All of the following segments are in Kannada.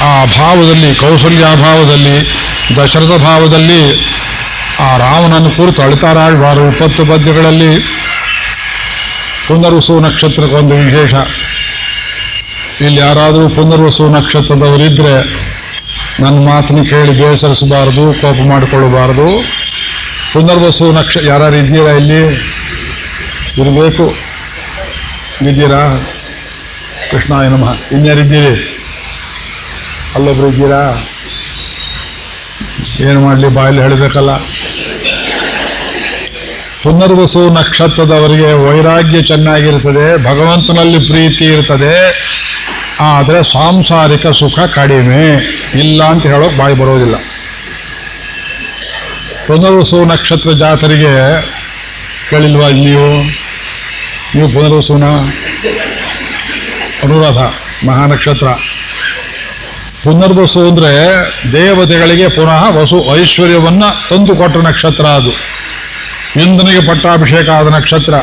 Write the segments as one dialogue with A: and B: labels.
A: ಆ ಭಾವದಲ್ಲಿ ಕೌಶಲ್ಯಾಭಾವದಲ್ಲಿ ದಶರಥ ಭಾವದಲ್ಲಿ, ಆ ರಾಮನನ್ನು ಕುರಿತು ಅಳಿತಾರಾಳ್ವಾರು ಇಪ್ಪತ್ತು ಪದ್ಯಗಳಲ್ಲಿ ಪುನರ್ವಸು ನಕ್ಷತ್ರಕ್ಕೊಂದು ವಿಶೇಷ. ಇಲ್ಲಿ ಯಾರಾದರೂ ಪುನರ್ವಸು ನಕ್ಷತ್ರದವರಿದ್ದರೆ ನನ್ನ ಮಾತನ್ನು ಕೇಳಿ ಬೇಸರಿಸಬಾರದು, ಕೋಪ ಮಾಡಿಕೊಳ್ಳಬಾರದು. ಪುನರ್ವಸು ನಕ್ಷ ಯಾರು ಇದ್ದೀರಾ ಇಲ್ಲಿ? ಇರಬೇಕು. ಇದ್ದೀರಾ? ಕೃಷ್ಣ ನಮಃ. ಇನ್ಯಾರಿದ್ದೀರಿ? ಅಲ್ಲೊಬ್ರು ಇದ್ದೀರಾ? ಏನು ಮಾಡಲಿ, ಬಾಯಲ್ಲಿ ಹೇಳಬೇಕಲ್ಲ. ಪುನರ್ವಸು ನಕ್ಷತ್ರದವರಿಗೆ ವೈರಾಗ್ಯ ಚೆನ್ನಾಗಿರ್ತದೆ, ಭಗವಂತನಲ್ಲಿ ಪ್ರೀತಿ ಇರ್ತದೆ, ಆದರೆ ಸಾಂಸಾರಿಕ ಸುಖ ಕಡಿಮೆ. ಇಲ್ಲ ಅಂತ ಹೇಳೋಕೆ ಬಾಯಿ ಬರೋದಿಲ್ಲ. ಪುನರ್ವಸು ನಕ್ಷತ್ರ ಜಾತರಿಗೆ ಕೇಳಿಲ್ವಾ ನೀವು ನೀವು ಪುನರ್ವಸುನ? ಅನುರಾಧ, ಮಹಾನಕ್ಷತ್ರ. ಪುನರ್ವಸು ಅಂದ್ರೆ ದೇವತೆಗಳಿಗೆ ಪುನಃ ವಸು ಐಶ್ವರ್ಯವನ್ನ ತಂದು ಕೊಟ್ಟ ನಕ್ಷತ್ರ ಅದು. ಇಂದ್ರನಿಗೆ ಪಟ್ಟಾಭಿಷೇಕ ಆದ ನಕ್ಷತ್ರ.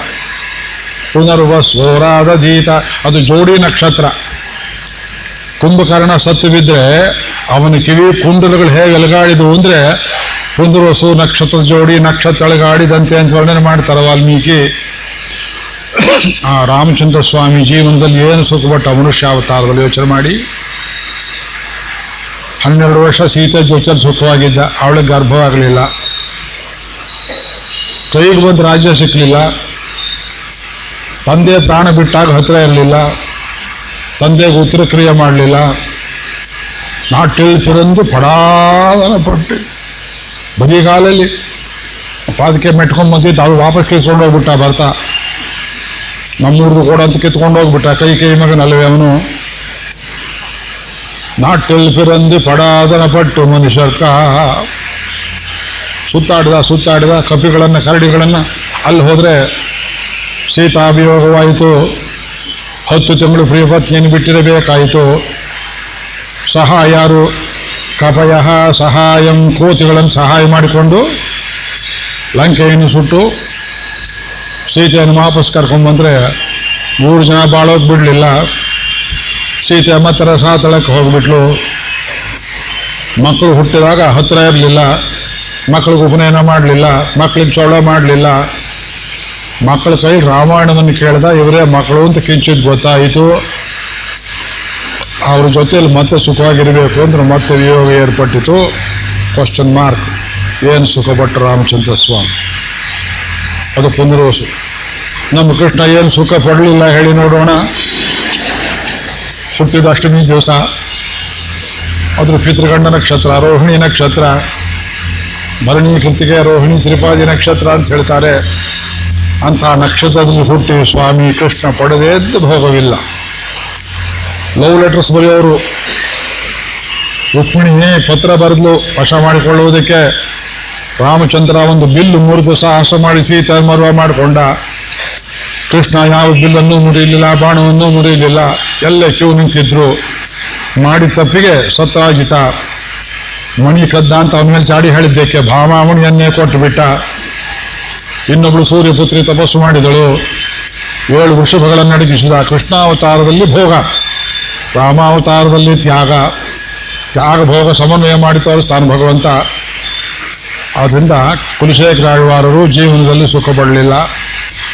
A: ಪುನರ್ವಸ್ವರಾದ ದೀತ, ಅದು ಜೋಡಿ ನಕ್ಷತ್ರ. ಕುಂಭಕರ್ಣ ಸತ್ತು ಬಿದ್ದರೆ ಅವನ ಕಿವಿ ಕುಂಡಲಗಳು ಹೇಗೆ ಅಲಗಾಡಿದವು ಅಂದ್ರೆ ಪುನರ್ವಸು ನಕ್ಷತ್ರ ಜೋಡಿ ನಕ್ಷತ್ರ ಅಲಗಾಡಿದಂತೆ ಅಂತ ವರ್ಣನೆ ಮಾಡ್ತಾರೆ ವಾಲ್ಮೀಕಿ. ಆ ರಾಮಚಂದ್ರ ಸ್ವಾಮಿ ಜೀವನದಲ್ಲಿ ಏನು ಸುಖಪಟ್ಟ ಮನುಷ್ಯ ಅವತಾರದಲ್ಲಿ ಯೋಚನೆ ಮಾಡಿ. ಹನ್ನೆರಡು ವರ್ಷ ಸೀತೆ ಜೋಚರ್ ಸುಖವಾಗಿದ್ದ ಅವಳಿಗೆ ಗರ್ಭವಾಗಲಿಲ್ಲ. ಕೈಗೆ ಬಂದು ರಾಜ್ಯ ಸಿಕ್ಕಲಿಲ್ಲ ತಂದೆ ಪ್ರಾಣ ಬಿಟ್ಟಾಗ ಹತ್ತಿರ ಇರಲಿಲ್ಲ. ತಂದೆಗೆ ಉತ್ತರ ಕ್ರಿಯೆ ಮಾಡಲಿಲ್ಲ. ನಾಟಿಲ್ ಪಿರಂದು ಪಡಾದನ ಪಟ್ಟು ಬದಿಗಾಲಲ್ಲಿ ಪಾದಕ್ಕೆ ಮೆಟ್ಕೊಂಡ್ ಬಂದಿದ್ದು, ಅವಳು ವಾಪಸ್ ಕಿತ್ಕೊಂಡು ಹೋಗ್ಬಿಟ್ಟ, ಬರ್ತಾ. ನಮ್ಮೂರ್ದು ಕೂಡ ಅಂತ ಕಿತ್ಕೊಂಡು ಹೋಗ್ಬಿಟ್ಟ, ಕೈ ಕೈ, ಮಗನಲ್ಲವೇ ಅವನು. ನಾಟಿಲ್ பிறந்து ಪಟ್ಟು ಮನುಷ್ಯರ್ಕ. ಸುತ್ತಾಡಿದ ಸುತ್ತಾಡಿದ ಕಪಿಗಳನ್ನು, ಕರಡಿಗಳನ್ನು ಅಲ್ಲಿ ಹೋದರೆ ಸೀತಾಭಿಯೋಗವಾಯಿತು ಹತ್ತು ತಿಂಗಳು ಪ್ರಿಯಪತ್ನಿಯನ್ನು ಬಿಟ್ಟಿರಬೇಕಾಯಿತು. ಸಹ ಯಾರು? ಕಪಯ, ಸಹಾಯಂ ಕೋತಿಗಳನ್ನು ಸಹಾಯ ಮಾಡಿಕೊಂಡು ಲಂಕೆಯನ್ನು ಸುಟ್ಟು ಸೀತೆಯನ್ನು ವಾಪಸ್ ಕರ್ಕೊಂಡ್ಬಂದರೆ ಮೂರು ಜನ ಬಾಳೋದು ಬಿಡಲಿಲ್ಲ. ಸೀತೆ ಮತ್ತೆ ರಸಾತಳಕ್ಕೆ ಹೋಗ್ಬಿಟ್ಲು. ಮಕ್ಕಳು ಹುಟ್ಟಿದಾಗ ಹತ್ರ ಇರಲಿಲ್ಲ. ಮಕ್ಕಳಿಗೆ ಉಪನಯನ ಮಾಡಲಿಲ್ಲ. ಮಕ್ಕಳಿಗೆ ಚೌಳ ಮಾಡಲಿಲ್ಲ. ಮಕ್ಕಳ ಕೈ ರಾಮಾಯಣವನ್ನು ಕೇಳ್ದ, ಇವರೇ ಮಕ್ಕಳು ಅಂತ ಕಿಂಚಿತ್ ಗೊತ್ತಾಯಿತು. ಅವ್ರ ಜೊತೆಯಲ್ಲಿ ಮತ್ತೆ ಸುಖವಾಗಿರಬೇಕು ಅಂದ್ರೆ ಮತ್ತೆ ವಿಯೋಗ ಏರ್ಪಟ್ಟಿತು. ಕ್ವಶನ್ ಮಾರ್ಕ್ ಏನು ಸುಖಪಟ್ಟು ರಾಮಚಂದ್ರ ಸ್ವಾಮಿ? ಅದು ಪುನರ್ವಸು. ನಮ್ಮ ಕೃಷ್ಣ ಏನು ಸುಖ ಪಡಲಿಲ್ಲ ಹೇಳಿ ನೋಡೋಣ. ಹುಟ್ಟಿದ ಅಷ್ಟಮಿ ದಿವಸ. ಅದ್ರ ಪಿತೃಗಂಡ ನಕ್ಷತ್ರ, ರೋಹಿಣಿ ನಕ್ಷತ್ರ, ಭರಣಿ ಕೃತಿಗೆ ರೋಹಿಣಿ, ತ್ರಿಪಾದಿ ನಕ್ಷತ್ರ ಅಂತ ಹೇಳ್ತಾರೆ. ಅಂತ ನಕ್ಷತ್ರದಲ್ಲಿ ಹುಟ್ಟಿ ಸ್ವಾಮಿ ಕೃಷ್ಣ ಪಡೆದೇದ್ದು ಭೋಗವಿಲ್ಲ. ಲವ್ ಲೆಟರ್ಸ್ ಬರೆಯೋರು. ರುಕ್ಮಿಣಿಯೇ ಪತ್ರ ಬರೆದು ವಶ ಮಾಡಿಕೊಳ್ಳುವುದಕ್ಕೆ. ರಾಮಚಂದ್ರ ಒಂದು ಬಿಲ್ಲು ಮೂರು ದಿವಸ ಮಾಡಿ ಸೀತೆ ಮಾಡಿಕೊಂಡ. ಕೃಷ್ಣ ಯಾವ ಬಿಲ್ಲನ್ನು ಮುರಿಯಲಿಲ್ಲ ಬಾಣವನ್ನು ಮುರಿಯಲಿಲ್ಲ ಎಲ್ಲ ಕ್ಯೂ ನಿಂತಿದ್ರು. ಮಾಡಿದ ತಪ್ಪಿಗೆ ಸತ್ರಾಜಿತ. ಮಣಿ ಕದ್ದ ಅಂತ ಅವನ ಮೇಲೆ ಚಾಡಿ ಹೇಳಿದ್ದಕ್ಕೆ ಭಾಮಾಮಣಿಯನ್ನೇ ಕೊಟ್ಟು ಬಿಟ್ಟ. ಇನ್ನೊಬ್ಳು ಸೂರ್ಯಪುತ್ರಿ ತಪಸ್ಸು ಮಾಡಿದಳು. ಏಳು ವೃಷಭಗಳನ್ನು ನಡಗಿಸಿದ ಕೃಷ್ಣಾವತಾರದಲ್ಲಿ ಭೋಗ, ರಾಮಾವತಾರದಲ್ಲಿ ತ್ಯಾಗ. ತ್ಯಾಗ, ಭೋಗ, ಸಮನ್ವಯ ಮಾಡಿ ತೋರಿಸ್ತಾನೆ ಭಗವಂತ. ಆದ್ರಿಂದ ಕುಲಶೇಖರಾಳ್ವಾರರು ಜೀವನದಲ್ಲಿ ಸುಖ ಪಡಲಿಲ್ಲ.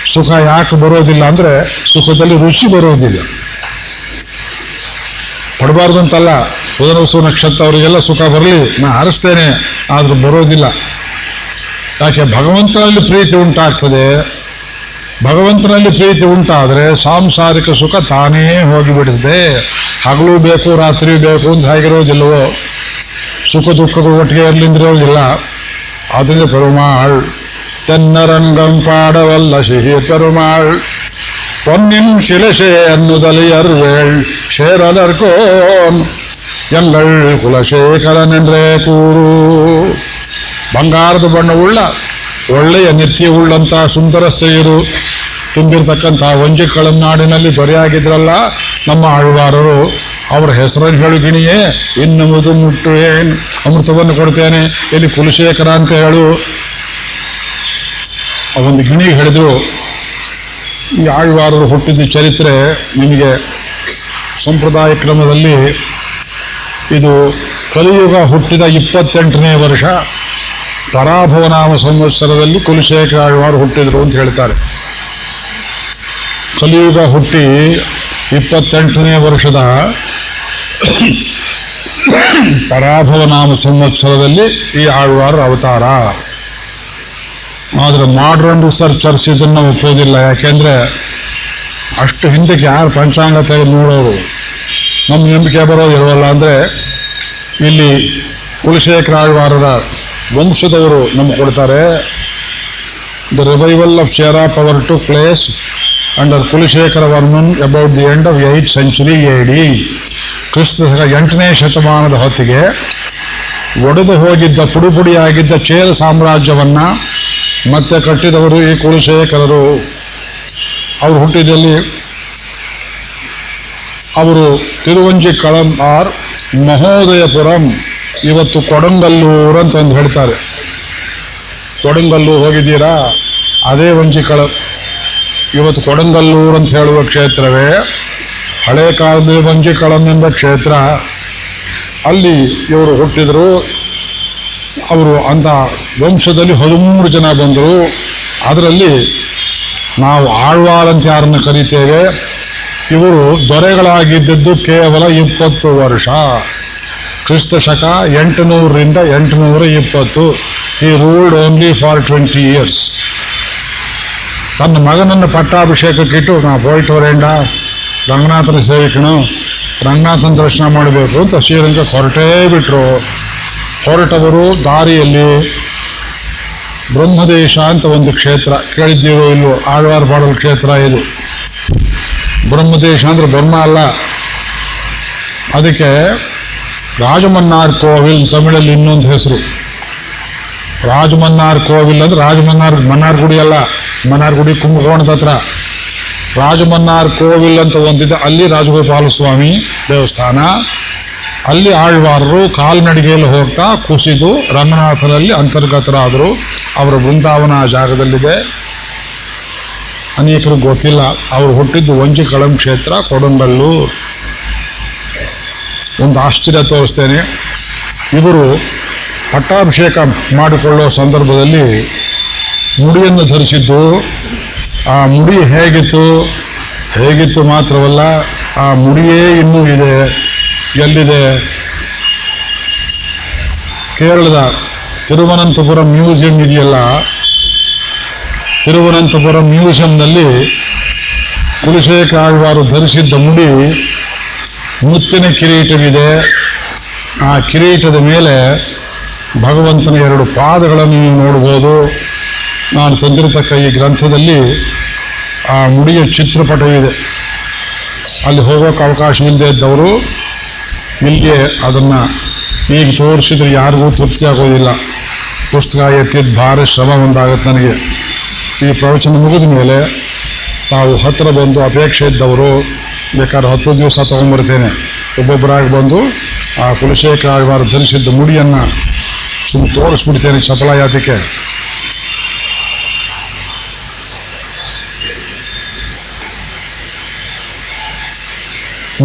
A: ಸುಖ ಯಾಕೆ ಬರೋದಿಲ್ಲ ಅಂದ್ರೆ ಸುಖದಲ್ಲಿ ರುಚಿ ಬರೋದಿಲ್ಲ ಪಡಬಾರ್ದು ಅಂತಲ್ಲ ಪುನರ್ವಸು ನಕ್ಷತ್ರ ಅವರಿಗೆಲ್ಲ ಸುಖ ಬರಲಿ, ನಾ ಹರಿಸ್ತೇನೆ, ಆದರೂ ಬರೋದಿಲ್ಲ. ಯಾಕೆ, ಭಗವಂತನಲ್ಲಿ ಪ್ರೀತಿ ಉಂಟಾಗ್ತದೆ. ಭಗವಂತನಲ್ಲಿ ಪ್ರೀತಿ ಉಂಟಾದರೆ ಸಾಂಸಾರಿಕ ಸುಖ ತಾನೇ ಹೋಗಿಬಿಡುತ್ತದೆ ಹಗಲು ಬೇಕು, ರಾತ್ರಿ ಬೇಕು ಅಂತ ಹೇಗಿರೋದಿಲ್ಲವೋ. ಸುಖ ದುಃಖದ ಒಟ್ಟಿಗೆ ಇರಲಿಂದಿರೋದಿಲ್ಲ ಆದ್ದರಿಂದ ಪೆರುಮಾಳ್ തെന്നറങ്കം പാടവല്ല ശിഹി ಅನ್ನುದಲಿ ಅರ್ವೇಳ್ ശിലശേന്നുതലിയർവേൾ ഷേറലർക്കോം എങ്കൾ കുലശേഖരനെന്നേ ಕೂರು ಬಂಗಾರದ ಬಣ್ಣವುಳ್ಳ ಒಳ್ಳೆಯ ನಿತ್ಯವುಳ್ಳಂಥ ಸುಂದರ ಸ್ತ್ರೀಯರು ತುಂಬಿರ್ತಕ್ಕಂಥ ವಂಜಕಳಂ ನಾಡಿನಲ್ಲಿ ದೊರೆಯಾಗಿದ್ರಲ್ಲ ನಮ್ಮ ಆಳ್ವಾರರು ಅವರ ಹೆಸರನ್ನು ಇನ್ನು ಇನ್ನುವುದು ಮುಟ್ಟು ಏನು ಅಮೃತವನ್ನು ಕೊಡ್ತೇನೆ ಇಲ್ಲಿ ಕುಲಶೇಖರ ಅಂತ ಹೇಳು ಆ ಒಂದು ಗಿಣಿ ಹೇಳಿದ್ರು ಈ ಆಳ್ವಾರರು ಹುಟ್ಟಿದ ಚರಿತ್ರೆ ನಿಮಗೆ ಸಂಪ್ರದಾಯ ಕ್ರಮದಲ್ಲಿ ಇದು ಕಲಿಯುಗ ಹುಟ್ಟಿದ ಇಪ್ಪತ್ತೆಂಟನೇ ವರ್ಷ ಪರಾಭವನಾಮ ಸಂವತ್ಸರದಲ್ಲಿ ಕುಲಶೇಖರ ಆಳ್ವಾರು ಹುಟ್ಟಿದ್ರು ಅಂತ ಹೇಳ್ತಾರೆ. ಕಲಿಯುಗ ಹುಟ್ಟಿ ಇಪ್ಪತ್ತೆಂಟನೇ ವರ್ಷದ ಪರಾಭವನಾಮ ಸಂವತ್ಸರದಲ್ಲಿ ಈ ಆಳ್ವಾರ ಅವತಾರ. ಆದರೆ ಮಾಡ್ರನ್ ರಿಸರ್ಚರ್ಸ್ ಇದನ್ನು ಒಪ್ಪೋದಿಲ್ಲ ಯಾಕೆಂದ್ರೆ ಅಷ್ಟು ಹಿಂದಕ್ಕೆ ಯಾರು ಪಂಚಾಂಗ ತೆಗೆದು ನೋಡೋರು ನಮ್ಮ ನಂಬಿಕೆ ಬರೋದು ಇರೋಲ್ಲ ಅಂದ್ರೆ ಇಲ್ಲಿ ಕುಲಶೇಖರ ಆಳ್ವಾರರ ವಂಶದವರು ನಮ್ಗೆ ಕೊಡ್ತಾರೆ. The revival of Chera power to place under Kulashekhara Varman about the end of eight century AD ಕ್ರಿಸ್ತ ಶಕ ಎಂಟನೇ ಶತಮಾನದ ಹೊತ್ತಿಗೆ ಒಡೆದು ಹೋಗಿದ್ದ ಪುಡಿಪುಡಿಯಾಗಿದ್ದ ಚೇರ ಸಾಮ್ರಾಜ್ಯವನ್ನ ಮತ್ತೆ ಕಟ್ಟಿದವರು ಈ ಕುಲಶೇಖರರು. ಅವರು ಹುಟ್ಟಿದಲ್ಲಿ ಅವರು ತಿರುವಂಜಿ ಕಳಂ ಆರ್ ಮಹೋದಯಪುರಂ, ಇವತ್ತು ಕೊಡಂಗಲ್ಲೂರು ಅಂತ ಅಂದು ಹೇಳ್ತಾರೆ. ಕೊಡಂಗಲ್ಲೂರು ಹೋಗಿದ್ದೀರಾ? ಅದೇ ವಂಜಿ ಕಳ ಇವತ್ತು ಕೊಡಂಗಲ್ಲೂರು ಅಂತ ಹೇಳುವ ಕ್ಷೇತ್ರವೇ ಹಳೆ ಕಾಲದ ವಂಜಿ ಕಳಂ ಎಂಬ ಕ್ಷೇತ್ರ. ಅಲ್ಲಿ ಇವರು ಹುಟ್ಟಿದರು. ಅವರು ಅಂತ ವಂಶದಲ್ಲಿ ಹದಿಮೂರು ಜನ ಬಂದರು. ಅದರಲ್ಲಿ ನಾವು ಆಳ್ವಾರ್ ಅಂತ ಯಾರನ್ನು ಕರೀತೇವೆ. ಇವರು ದೊರೆಗಳಾಗಿದ್ದದ್ದು ಕೇವಲ ಇಪ್ಪತ್ತು ವರ್ಷ. ಕ್ರಿಸ್ತ ಶಕ ಎಂಟುನೂರರಿಂದ ಎಂಟುನೂರ ಇಪ್ಪತ್ತು. ಈ ruled only for twenty years ತನ್ನ ಮಗನನ್ನು ಪಟ್ಟಾಭಿಷೇಕಕ್ಕಿಟ್ಟು ನಾ ಹೋಯ್ತು ವರೇಂಡ, ರಂಗನಾಥನ ಸೇವಿಕನು ರಂಗನಾಥನ ದರ್ಶನ ಮಾಡಬೇಕು ಅಂತ ಶ್ರೀರಂಗ ಹೊರಟೇ ಬಿಟ್ಟರು ಹೊರಟವರು ದಾರಿಯಲ್ಲಿ ಬ್ರಹ್ಮದೇಶ ಅಂತ ಒಂದು ಕ್ಷೇತ್ರ. ಕೇಳಿದ್ದೀರೋ ಇಲ್ಲೋ ಆಳ್ವಾರ್ ಬಾಡಲ್ ಕ್ಷೇತ್ರ ಇದು ಬ್ರಹ್ಮದೇಶ ಅಂದ್ರೆ ಬ್ರಹ್ಮ ಅಲ್ಲ. ಅದಕ್ಕೆ ರಾಜಮನ್ನಾರ್ ಕೋವಿಲ್ ತಮಿಳಲ್ಲಿ ಇನ್ನೊಂದು ಹೆಸರು. ರಾಜಮನ್ನಾರ್ ಕೋವಿಲ್ ಅಂದ್ರೆ ರಾಜಮನ್ನಾರ್ ಮನ್ನಾರ್ ಗುಡಿ ಅಲ್ಲ. ಮನ್ನಾರ್ ಗುಡಿ ಕುಂಭಕೋಣದ ಹತ್ರ. ರಾಜಮನ್ನಾರ್ ಕೋವಿಲ್ ಅಂತ ಒಂದಿದೆ. ಅಲ್ಲಿ ರಾಜಗೋಪಾಲ ಸ್ವಾಮಿ ದೇವಸ್ಥಾನ. ಅಲ್ಲಿ ಆಳ್ವಾರರು ಕಾಲ್ನಡಿಗೆಯಲ್ಲಿ ಹೋಗ್ತಾ ಕುಸಿದು ರಂಗನಾಥನಲ್ಲಿ ಅಂತರ್ಗತರಾದರು. ಅವರ ಬೃಂದಾವನ ಜಾಗದಲ್ಲಿದೆ. ಅನೇಕರು ಗೊತ್ತಿಲ್ಲ. ಅವರು ಹುಟ್ಟಿದ್ದು ವಂಜಿ ಕಳಂ ಕ್ಷೇತ್ರ ಕೊಡಂಗಲ್ಲು ಒಂದು ಆಶ್ಚರ್ಯ ತೋರಿಸ್ತೇನೆ. ಇವರು ಪಟ್ಟಾಭಿಷೇಕ ಮಾಡಿಕೊಳ್ಳೋ ಸಂದರ್ಭದಲ್ಲಿ ಮುಡಿಯನ್ನು ಧರಿಸಿದ್ದು. ಆ ಮುಡಿ ಹೇಗಿತ್ತು? ಹೇಗಿತ್ತು ಮಾತ್ರವಲ್ಲ, ಆ ಮುಡಿಯೇ ಇನ್ನೂ ಇದೆ. ಎಲ್ಲಿದೆ? ಕೇರಳದ ತಿರುವನಂತಪುರಂ ಮ್ಯೂಸಿಯಂ ಇದೆಯಲ್ಲ? ತಿರುವನಂತಪುರಂ ಮ್ಯೂಸಿಯಂನಲ್ಲಿ ಕುಲಶೇಖರ ಆಳ್ವಾರು ಧರಿಸಿದ್ದ ಮುಡಿ ಮುತ್ತಿನ ಕಿರೀಟವಿದೆ. ಆ ಕಿರೀಟದ ಮೇಲೆ ಭಗವಂತನ ಎರಡು ಪಾದಗಳನ್ನು ನೀವು ನೋಡಬಹುದು. ನಾನು ತಂದಿರತಕ್ಕ ಈ ಗ್ರಂಥದಲ್ಲಿ ಆ ಮುಡಿಯ ಚಿತ್ರಪಟವಿದೆ. ಅಲ್ಲಿ ಹೋಗೋಕೆ ಅವಕಾಶವಿಲ್ಲದೆ ಇದ್ದವರು ಇಲ್ಲಿಗೆ ಅದನ್ನು ಈಗ ತೋರಿಸಿದ್ರೆ ಯಾರಿಗೂ ತೃಪ್ತಿ ಆಗೋದಿಲ್ಲ. ಪುಸ್ತಕ ಎತ್ತಿದ್ದು ಭಾರಿ ಶ್ರಮ ಒಂದಾಗುತ್ತೆ ನನಗೆ. ಈ ಪ್ರವಚನ ಮುಗಿದ ಮೇಲೆ ತಾವು ಹತ್ತಿರ ಬಂದು ಅಪೇಕ್ಷೆ ಇದ್ದವರು, ಬೇಕಾದ್ರೆ ಹತ್ತು ದಿವಸ ತಗೊಂಡ್ಬರ್ತೇನೆ. ಒಬ್ಬೊಬ್ಬರಾಗಿ ಬಂದು ಆ ಕುಲಶೇಖರ ಆಳ್ವಾರು ಧರಿಸಿದ್ದ ಮುಡಿಯನ್ನು ಸುಮ್ಮನೆ ತೋರಿಸ್ಬಿಡ್ತೇನೆ ಸಫಲ ಯಾತಕ್ಕೆ.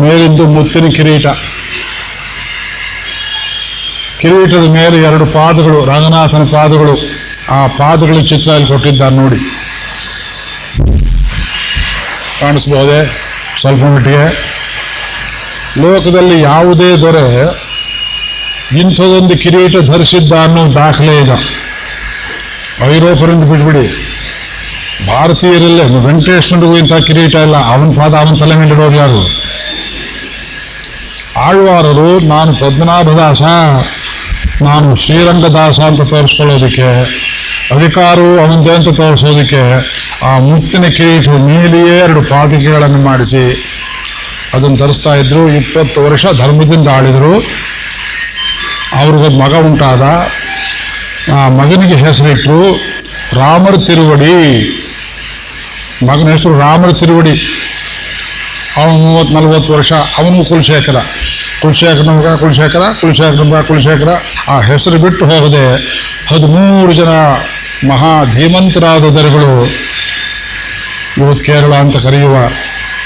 A: ಮೇಲಿದ್ದು ಮುತ್ತಿನ ಕಿರೀಟ. ಕಿರೀಟದ ಮೇಲೆ ಎರಡು ಪಾದಗಳು, ರಂಗನಾಥನ ಪಾದಗಳು, ಆ ಪಾದಗಳ ಚಿತ್ರ ಅಲ್ಲಿ ಕೊಟ್ಟಿದ್ದಾರೆ ನೋಡಿ. ಕಾಣಿಸ್ಬಹುದೇ? ಸ್ವಲ್ಪ ಮಟ್ಟಿಗೆ. ಲೋಕದಲ್ಲಿ ಯಾವುದೇ ದೊರೆ ಇಂಥದೊಂದು ಕಿರೀಟ ಧರಿಸಿದ್ದ ಅನ್ನೋ ದಾಖಲೆ ಇಲ್ಲ. ಐರೋಪರಿಂದ ಬಿಟ್ಬಿಡಿ. ಭಾರತೀಯರಲ್ಲೇ ವೆಂಕಟೇಶ್ವರಿಗೂ ಇಂಥ ಕಿರೀಟ ಇಲ್ಲ. ಅವನ ಪಾದ ಅವನ ತಲೆ ಮೇಲೆ ಇಡೋರು ಯಾರು? ಆಳ್ವಾರರು, ನಾನು ಪದ್ಮನಾಭದಾಸ ನಾನು ಶ್ರೀರಂಗದಾಸ ಅಂತ ತೋರಿಸ್ಕೊಳ್ಳೋದಕ್ಕೆ ಅಧಿಕಾರವು ಅವನದೇ ಅಂತ ತೋರಿಸೋದಕ್ಕೆ, ಆ ಮುತ್ತಿನ ಕಿರೀಟು ಮೇಲೆಯೇ ಎರಡು ಪಾತಿಕೆಗಳನ್ನು ಮಾಡಿಸಿ, ಅದನ್ನು ತರಿಸ್ತಾ ಇದ್ದರು ಇಪ್ಪತ್ತು ವರ್ಷ ಧರ್ಮದಿಂದ ಆಳಿದರು. ಅವ್ರಿಗೊಂದು ಮಗ ಉಂಟಾದ. ಆ ಮಗನಿಗೆ ಹೆಸರಿಟ್ಟರು ರಾಮರ ತಿರುವಡಿ. ಮಗನ ಹೆಸರು ರಾಮರ ತಿರುವಡಿ. ಅವನು ಮೂವತ್ತು ನಲವತ್ತು ವರ್ಷ, ಅವನು ಕುಲಶೇಖರ. ಕುಲಶೇಖರನ ಮಗ ಕುಲಶೇಖರ ಕುಲಶೇಖರ ಮಗ ಕುಲಶೇಖರ. ಆ ಹೆಸರು ಬಿಟ್ಟು ಹೋಗದೆ ಹದಿಮೂರು ಜನ ಮಹಾ ಧೀಮಂತರಾದ ದರಗಳು ಇವತ್ತು ಕೇರಳ ಅಂತ ಕರೆಯುವ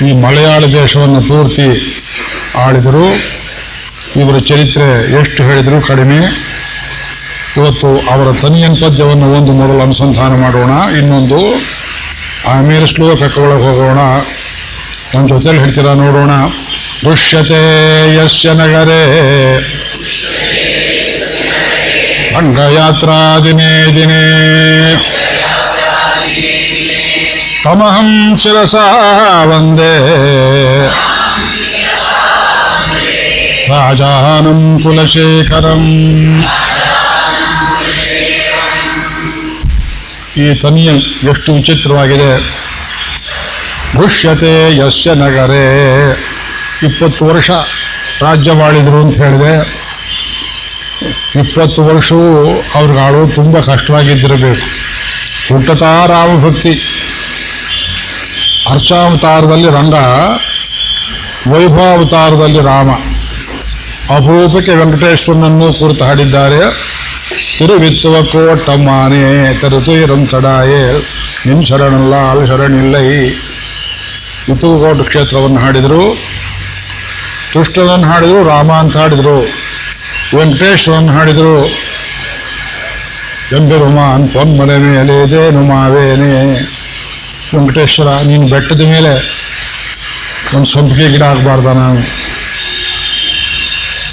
A: ಈ ಮಲಯಾಳ ದೇಶವನ್ನು ಪೂರ್ತಿ ಆಳಿದರು. ಇವರ ಚರಿತ್ರೆ ಎಷ್ಟು ಹೇಳಿದರೂ ಕಡಿಮೆ. ಇವತ್ತು ಅವರ ತನಿಯನ್ ಪದ್ಯವನ್ನು ಒಂದು ಮೊದಲು ಅನುಸಂಧಾನ ಮಾಡೋಣ, ಇನ್ನೊಂದು ಆಮೇಲೆ ಶ್ಲೋಕಕ್ಕೆ ಒಳಗೆ ಹೋಗೋಣ. ನನ್ನ ಜೊತೆಯಲ್ಲಿ ಹೇಳ್ತೀರಾ ನೋಡೋಣ. ದೃಶ್ಯತೆ ಯಶ ನಗರೇ ಅಂಗಯಾತ್ರಾ ದಿನೇ ದಿನೇ ತಮಹಂ ಶಿರಸ ವಂದೇ ರಾಜಾನಂ ಕುಲಶೇಖರಂ ಈ ತನಿಯ ಎಷ್ಟು ವಿಚಿತ್ರವಾಗಿದೆ. ದೃಶ್ಯತೆ ಯಸ್ಯ ನಗರೇ. ಇಪ್ಪತ್ತು ವರ್ಷ ರಾಜ್ಯವಾಳಿದ್ರು ಅಂತ ಹೇಳಿದೆ. ಇಪ್ಪತ್ತು ವರ್ಷವೂ ಅವ್ರಿಗೆ ಆಳು ತುಂಬ ಕಷ್ಟವಾಗಿದ್ದಿರಬೇಕು. ಹುಟ್ಟತಾ ರಾಮಭಕ್ತಿ. ಅರ್ಚಾವತಾರದಲ್ಲಿ ರಂಗ, ವೈಭವಾವತಾರದಲ್ಲಿ ರಾಮ. ಅಪರೂಪಕ್ಕೆ ವೆಂಕಟೇಶ್ವರನನ್ನು ಕುರಿತು ಹಾಡಿದ್ದಾರೆ. ತಿರುವಿತ್ತುವ ಕೋಟಮ್ಮಾನೆ ತರುತು ಇರಂತಡಾಯೆ ನಿನ್ ಶರಣಲ್ಲ ಅಲ್ಲಿ ಶರಣಿಲ್ಲೈ. ಇತ್ತುಕೋಟ ಕ್ಷೇತ್ರವನ್ನು ಹಾಡಿದರು. ಕೃಷ್ಣನನ್ನು ಹಾಡಿದ್ರು, ರಾಮ ಅಂತ ಹಾಡಿದ್ರು ವೆಂಕಟೇಶ್ವರನ್ನು ಹಾಡಿದ್ರು. ಎಂಬೆರುಮಾನ್ ಪೊಮ್ಮದ ಮೇಲೆ ಇದೇನು ಮಾವೇನೆ ವೆಂಕಟೇಶ್ವರ, ನೀನು ಬೆಟ್ಟದ ಮೇಲೆ ಒಂದು ಸಂಪಿಗೆ ಗಿಡ ಆಗಬಾರ್ದ ನಾನು.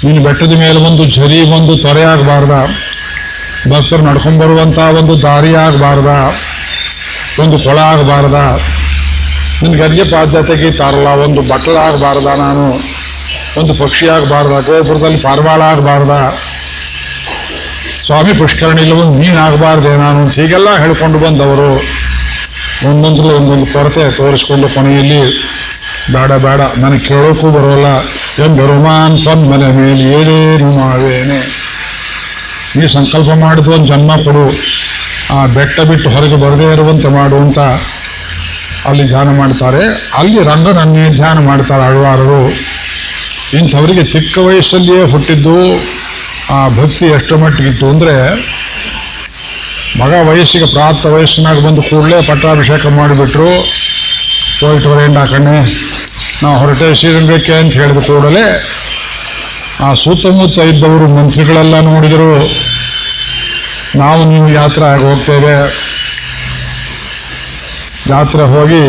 A: ನೀನು ಬೆಟ್ಟದ ಮೇಲೆ ಒಂದು ಝರಿ, ಒಂದು ತೊರೆ ಆಗಬಾರ್ದ ಭಕ್ತರು ನಡ್ಕೊಂಡ್ಬರುವಂಥ ಒಂದು ದಾರಿ ಆಗಬಾರ್ದ ಒಂದು ಕೊಳ ಆಗಬಾರ್ದ ನಿನ್ಗೆ ಅಡುಗೆ ಬಾಧ್ಯತೆಗೆ ತಾರಲ್ಲ ಒಂದು ಬಟ್ಟಲ ಆಗಬಾರ್ದ ನಾನು. ಒಂದು ಪಕ್ಷಿ ಆಗಬಾರ್ದ, ಗೋಪುರದಲ್ಲಿ ಪಾರಿವಾಳ ಆಗಬಾರ್ದ, ಸ್ವಾಮಿ ಪುಷ್ಕರಣಿ ಇಲ್ಲ ಒಂದು ಮೀನು ಆಗಬಾರ್ದೆ ನಾನು ಹೀಗೆಲ್ಲ ಹೇಳ್ಕೊಂಡು ಬಂದವರು. ಒಂದೊಂದ್ರಲ್ಲಿ ಒಂದೊಂದು ಕೊರತೆ ತೋರಿಸ್ಕೊಂಡು ಕೊನೆಯಲ್ಲಿ, ಬೇಡ ಬೇಡ, ನನಗೆ ಕೇಳೋಕ್ಕೂ ಬರೋಲ್ಲ ಎಂಬೆರುಮಾನ್ ಮನೆ ಮೇಲೆ ಏನೇನು ಮಾವೇನೆ ಈ ಸಂಕಲ್ಪ ಮಾಡಿದ್ದು ಒಂದು ಜನ್ಮ ಕೊಡು. ಆ ಬೆಟ್ಟ ಬಿಟ್ಟು ಹೊರಗೆ ಬರದೇ ಇರುವಂತೆ ಮಾಡು ಅಂತ ಅಲ್ಲಿ ಧ್ಯಾನ ಮಾಡ್ತಾರೆ. ಅಲ್ಲಿ ರಂಗನನ್ನೇ ಧ್ಯಾನ ಮಾಡ್ತಾರೆ ಆಳ್ವಾರರು ಇಂಥವರಿಗೆ ಚಿಕ್ಕ ವಯಸ್ಸಲ್ಲಿಯೇ ಹುಟ್ಟಿದ್ದು ಆ ಭಕ್ತಿ ಎಷ್ಟು ಮಟ್ಟಿಗಿತ್ತು ಅಂದರೆ ಮಗ ವಯಸ್ಸಿಗೆ ಪ್ರಾಪ್ತ ವಯಸ್ಸಿನಾಗ ಬಂದು ಕೂಡಲೇ ಪಟ್ಟಾಭಿಷೇಕ ಮಾಡಿಬಿಟ್ರು. ಹೋಯ್ತು ಬರೇಂಡ ಕಣ್ಣೆ, ನಾವು ಹೊರಟೆ ಶ್ರೀರಂಗಕ್ಕೆ ಅಂತ ಹೇಳಿದ ಕೂಡಲೇ ಆ ಸುತ್ತಮುತ್ತ ಇದ್ದವರು ಮಂತ್ರಿಗಳೆಲ್ಲ ನೋಡಿದರು, ನಾವು ನೀವು ಯಾತ್ರೆ ಆಗಿ ಹೋಗ್ತೇವೆ. ಯಾತ್ರೆ ಹೋಗಿ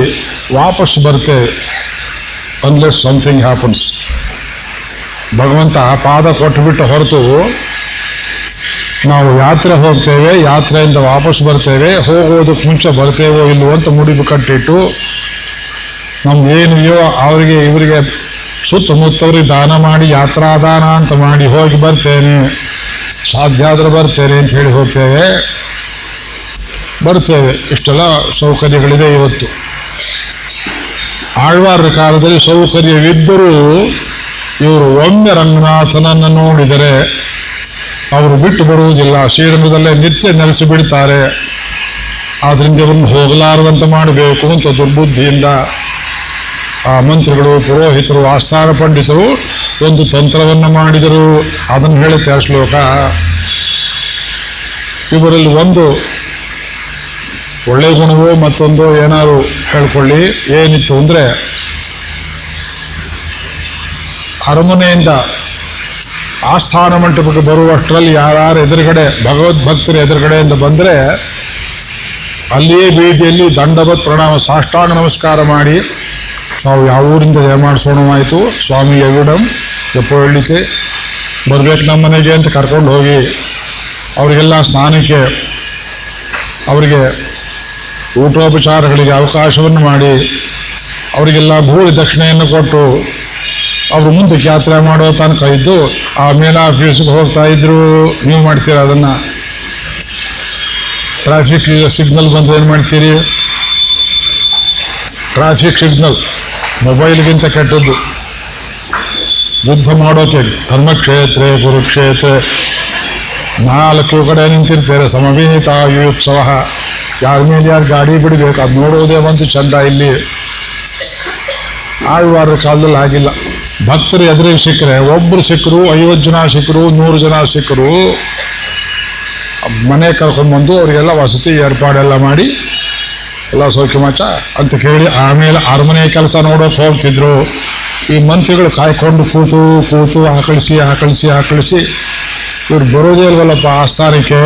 A: ವಾಪಸ್ ಬರ್ತೇವೆ ಅನ್ಲೆಸ್ ಸಮಥಿಂಗ್ ಹ್ಯಾಪನ್ಸ್ ಭಗವಂತ ಪಾದ ಕೊಟ್ಟುಬಿಟ್ಟು ಹೊರತು ನಾವು ಯಾತ್ರೆ ಹೋಗ್ತೇವೆ, ಯಾತ್ರೆಯಿಂದ ವಾಪಸ್ ಬರ್ತೇವೆ ಹೋಗೋದಕ್ಕೆ ಮುಂಚೆ ಬರ್ತೇವೋ ಇಲ್ಲವೋ ಅಂತ ಮುಡಿಪು ಕಟ್ಟಿಟ್ಟು ನಮ್ದು ಏನಿದೆಯೋ ಅವರಿಗೆ, ಇವರಿಗೆ ಸುತ್ತಮುತ್ತವ್ರಿಗೆ ದಾನ ಮಾಡಿ, ಯಾತ್ರಾದಾನ ಅಂತ ಮಾಡಿ ಹೋಗಿ ಬರ್ತೇನೆ. ಸಾಧ್ಯ ಆದರೆ ಬರ್ತೇನೆ ಅಂತ ಹೇಳಿ ಹೋಗ್ತೇವೆ. ಬರ್ತೇವೆ. ಇಷ್ಟೆಲ್ಲ ಸೌಕರ್ಯಗಳಿದೆ ಇವತ್ತು. ಆಳ್ವಾರ ಕಾಲದಲ್ಲಿ ಸೌಕರ್ಯವಿದ್ದರೂ ಇವರು ಒಮ್ಮೆ ರಂಗನಾಥನನ್ನು ನೋಡಿದರೆ ಅವರು ಬಿಟ್ಟು ಬರುವುದಿಲ್ಲ. ಶ್ರೀರಂಗದಲ್ಲೇ ನಿತ್ಯ ನೆಲೆಸಿ ಬಿಡ್ತಾರೆ. ಆದ್ರಿಂದ ಇವರನ್ನು ಹೋಗಲಾರದಂತೆ ಮಾಡಬೇಕು ಅಂತ ದುರ್ಬುದ್ಧಿಯಿಂದ ಆ ಮಂತ್ರಿಗಳು, ಪುರೋಹಿತರು, ಆಸ್ಥಾನ ಪಂಡಿತರು ಒಂದು ತಂತ್ರವನ್ನು ಮಾಡಿದರು. ಅದನ್ನು ಹೇಳುತ್ತೆ ಆ ಶ್ಲೋಕ. ಇವರಲ್ಲಿ ಒಂದು ಒಳ್ಳೆ ಗುಣವೋ ಮತ್ತೊಂದು ಏನಾದ್ರು ಹೇಳ್ಕೊಳ್ಳಿ. ಏನಿತ್ತು ಅಂದ್ರೆ ಅರಮನೆಯಿಂದ ಆಸ್ಥಾನ ಮಂಟಪಕ್ಕೆ ಬರುವಷ್ಟರಲ್ಲಿ ಯಾರು ಎದುರುಗಡೆ ಭಗವದ್ಭಕ್ತರು ಎದುರುಗಡೆಯಿಂದ ಬಂದರೆ ಅಲ್ಲಿಯೇ ಬೀದಿಯಲ್ಲಿ ದಂಡವತ್ ಪ್ರಣಾಮ, ಸಾಷ್ಟಾಂಗ ನಮಸ್ಕಾರ ಮಾಡಿ ನಾವು ಯಾವ ಊರಿಂದ ದಯಮಾಡಿಸೋಣವಾಯಿತು ಸ್ವಾಮಿ ಎವಿಡಂ ಎಪ್ಪೋ ಹೇಳಿಕೆ ಬರ್ಬೇಕು ನಮ್ಮ ಮನೆಗೆ ಅಂತ ಕರ್ಕೊಂಡು ಹೋಗಿ ಅವರಿಗೆಲ್ಲ ಸ್ನಾನಕ್ಕೆ ಅವರಿಗೆ ಊಟೋಪಚಾರಗಳಿಗೆ ಅವಕಾಶವನ್ನು ಮಾಡಿ ಅವರಿಗೆಲ್ಲ ಭೂರಿ ದಕ್ಷಿಣೆಯನ್ನು ಕೊಟ್ಟು ಅವರು ಮುಂದೆ ಯಾತ್ರೆ ಮಾಡೋ ತನಕ ಇದ್ದು ಆಮೇಲೆ ಆಫೀಸ್ಗೆ ಹೋಗ್ತಾ ಇದ್ರು, ನೀವು ಮಾಡ್ತೀರಾ ಅದನ್ನ? ಟ್ರಾಫಿಕ್ ಸಿಗ್ನಲ್ ಬಂದ್ರೆ ಏನು ಮಾಡ್ತೀರಿ? ಟ್ರಾಫಿಕ್ ಸಿಗ್ನಲ್ ಮೊಬೈಲ್ಗಿಂತ ಕೆಟ್ಟದ್ದು. ಯುದ್ಧ ಮಾಡೋಕೆ, ಧರ್ಮಕ್ಷೇತ್ರ, ಕುರುಕ್ಷೇತ್ರ. ನಾಲ್ಕು ಕಡೆ ನಿಂತಿರ್ತಾರೆ ಸಮವೇತಾಯುತ್ಸವ ಯಾರ ಮೇಲೆ ಯಾರು ಗಾಡಿ ಬಿಡಬೇಕು, ಅದು ನೋಡೋದೇ ಒಂದು ಚಂದ ಇಲ್ಲಿ. ಆಳ್ವಾರ ಕಾಲದಲ್ಲಿ ಆಗಿಲ್ಲ. ಭಕ್ತರು ಎದುರಿಗೆ ಸಿಕ್ಕರೆ ಒಬ್ಬರು ಸಿಕ್ಕರು, ಐವತ್ತು ಜನ ಸಿಕ್ಕರು, ನೂರು ಜನ ಸಿಕ್ಕರು, ಮನೆ ಕರ್ಕೊಂಡ್ಬಂದು ಅವರಿಗೆಲ್ಲ ವಸತಿ ಏರ್ಪಾಡೆಲ್ಲ ಮಾಡಿ, ಎಲ್ಲ ಸೌಖ್ಯ ಮಾಚ ಅಂತ ಕೇಳಿ ಆಮೇಲೆ ಅರಮನೆ ಕೆಲಸ ನೋಡೋಕೆ ಹೋಗ್ತಿದ್ರು. ಈ ಮಂತ್ರಿಗಳು ಕಾಯ್ಕೊಂಡು ಕೂತು ಕೂತು ಹಾಕಳಿಸಿ ಹಾಕಳಿಸಿ ಹಾಕಳಿಸಿ, ಇವ್ರು ಬರೋದೇ ಇಲ್ವಲ್ಲಪ್ಪ ಆಸ್ಥಾನಕ್ಕೆ.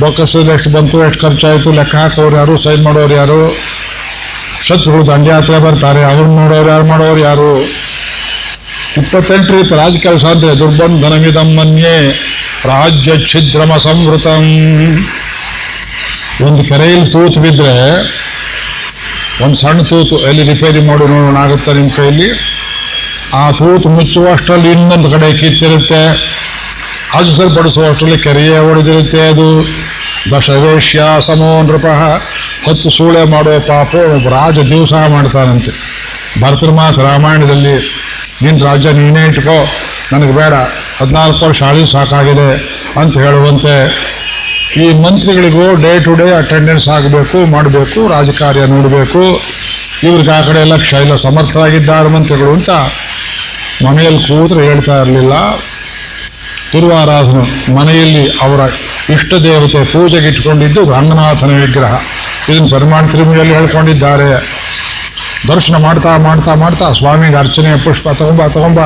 A: ಬೊಕ್ಕಸಲ್ಲಿ ಎಷ್ಟು ಬಂತು, ಎಷ್ಟು ಖರ್ಚಾಯಿತು, ಲೆಕ್ಕ ಹಾಕೋರು ಯಾರು, ಸೈನ್ ಮಾಡೋರು ಯಾರು? ಶತ್ರುಗಳು ದಂಡಯಾತ್ರೆ ಬರ್ತಾರೆ ಅದನ್ನು ನೋಡೋರು ಯಾರು ಮಾಡೋರು ಯಾರು? ಇಪ್ಪತ್ತೆಂಟು ರೀತಿ ರಾಜ ಕೆಲಸ ಅಂದ್ರೆ ದುರ್ಬಂಧನ ಮನ್ಯೆ ರಾಜ್ಯ ಛಿದ್ರಮ ಸಂವೃತಂ. ಒಂದು ಕೆರೆಯಲ್ಲಿ ತೂತು ಬಿದ್ದರೆ ಒಂದು ಸಣ್ಣ ತೂತು, ಎಲ್ಲಿ ರಿಪೇರಿ ಮಾಡಿ ನೋಡೋಣ ಆಗುತ್ತೆ ನಿಮ್ಮ ಕೈಯಲ್ಲಿ ಆ ತೂತು ಮುಚ್ಚುವಷ್ಟರಲ್ಲಿ ಇನ್ನೊಂದು ಕಡೆ ಕಿತ್ತಿರುತ್ತೆ. ಅದು ಸರಿಪಡಿಸುವಷ್ಟರಲ್ಲಿ ಕೆರೆಯೇ ಹೊಡೆದಿರುತ್ತೆ ಅದು. ದಶವೇಶ್ಯ ಸಮೋ ಹತ್ತು ಸೂಳೆ ಮಾಡುವ ಪಾಪ ಒಬ್ಬ ರಾಜ ದಿವಸ ಮಾಡ್ತಾನಂತೆ. ಭರತರ ಮಾತು ರಾಮಾಯಣದಲ್ಲಿ ನಿನ್ನ ರಾಜ್ಯ ನೀನೇ ಇಟ್ಕೋ, ನನಗೆ ಬೇಡ, ಹದಿನಾಲ್ಕು ವರ್ಷ ಆಳಿ ಸಾಕಾಗಿದೆ ಅಂತ ಹೇಳುವಂತೆ ಈ ಮಂತ್ರಿಗಳಿಗೂ ಡೇ ಟು ಡೇ ಅಟೆಂಡೆನ್ಸ್ ಆಗಬೇಕು, ಮಾಡಬೇಕು, ರಾಜಕಾರ್ಯ ನೋಡಬೇಕು. ಇವ್ರಿಗೆ ಆ ಕಡೆ ಎಲ್ಲ ಶೈಲ ಸಮರ್ಥರಾಗಿದ್ದಾರೆ ಮಂತ್ರಿಗಳು ಅಂತ ಮನೆಯಲ್ಲಿ ಕೂತ್ರೆ ಹೇಳ್ತಾ ಇರಲಿಲ್ಲ. ತಿರುವಾರಾಧನು ಮನೆಯಲ್ಲಿ ಅವರ ಇಷ್ಟ ದೇವತೆ ಪೂಜೆಗೆ ಇಟ್ಕೊಂಡಿದ್ದು ರಂಗನಾಥನ ವಿಗ್ರಹ. ಇದನ್ನು ಪರಿಮಾಣ ತಿರುಮಲೆಯಲ್ಲಿ ಹೇಳ್ಕೊಂಡಿದ್ದಾರೆ. ದರ್ಶನ ಮಾಡ್ತಾ ಮಾಡ್ತಾ ಮಾಡ್ತಾ ಸ್ವಾಮಿಗೆ ಅರ್ಚನೆ, ಪುಷ್ಪ ತಗೊಂಬ ತಗೊಂಬ,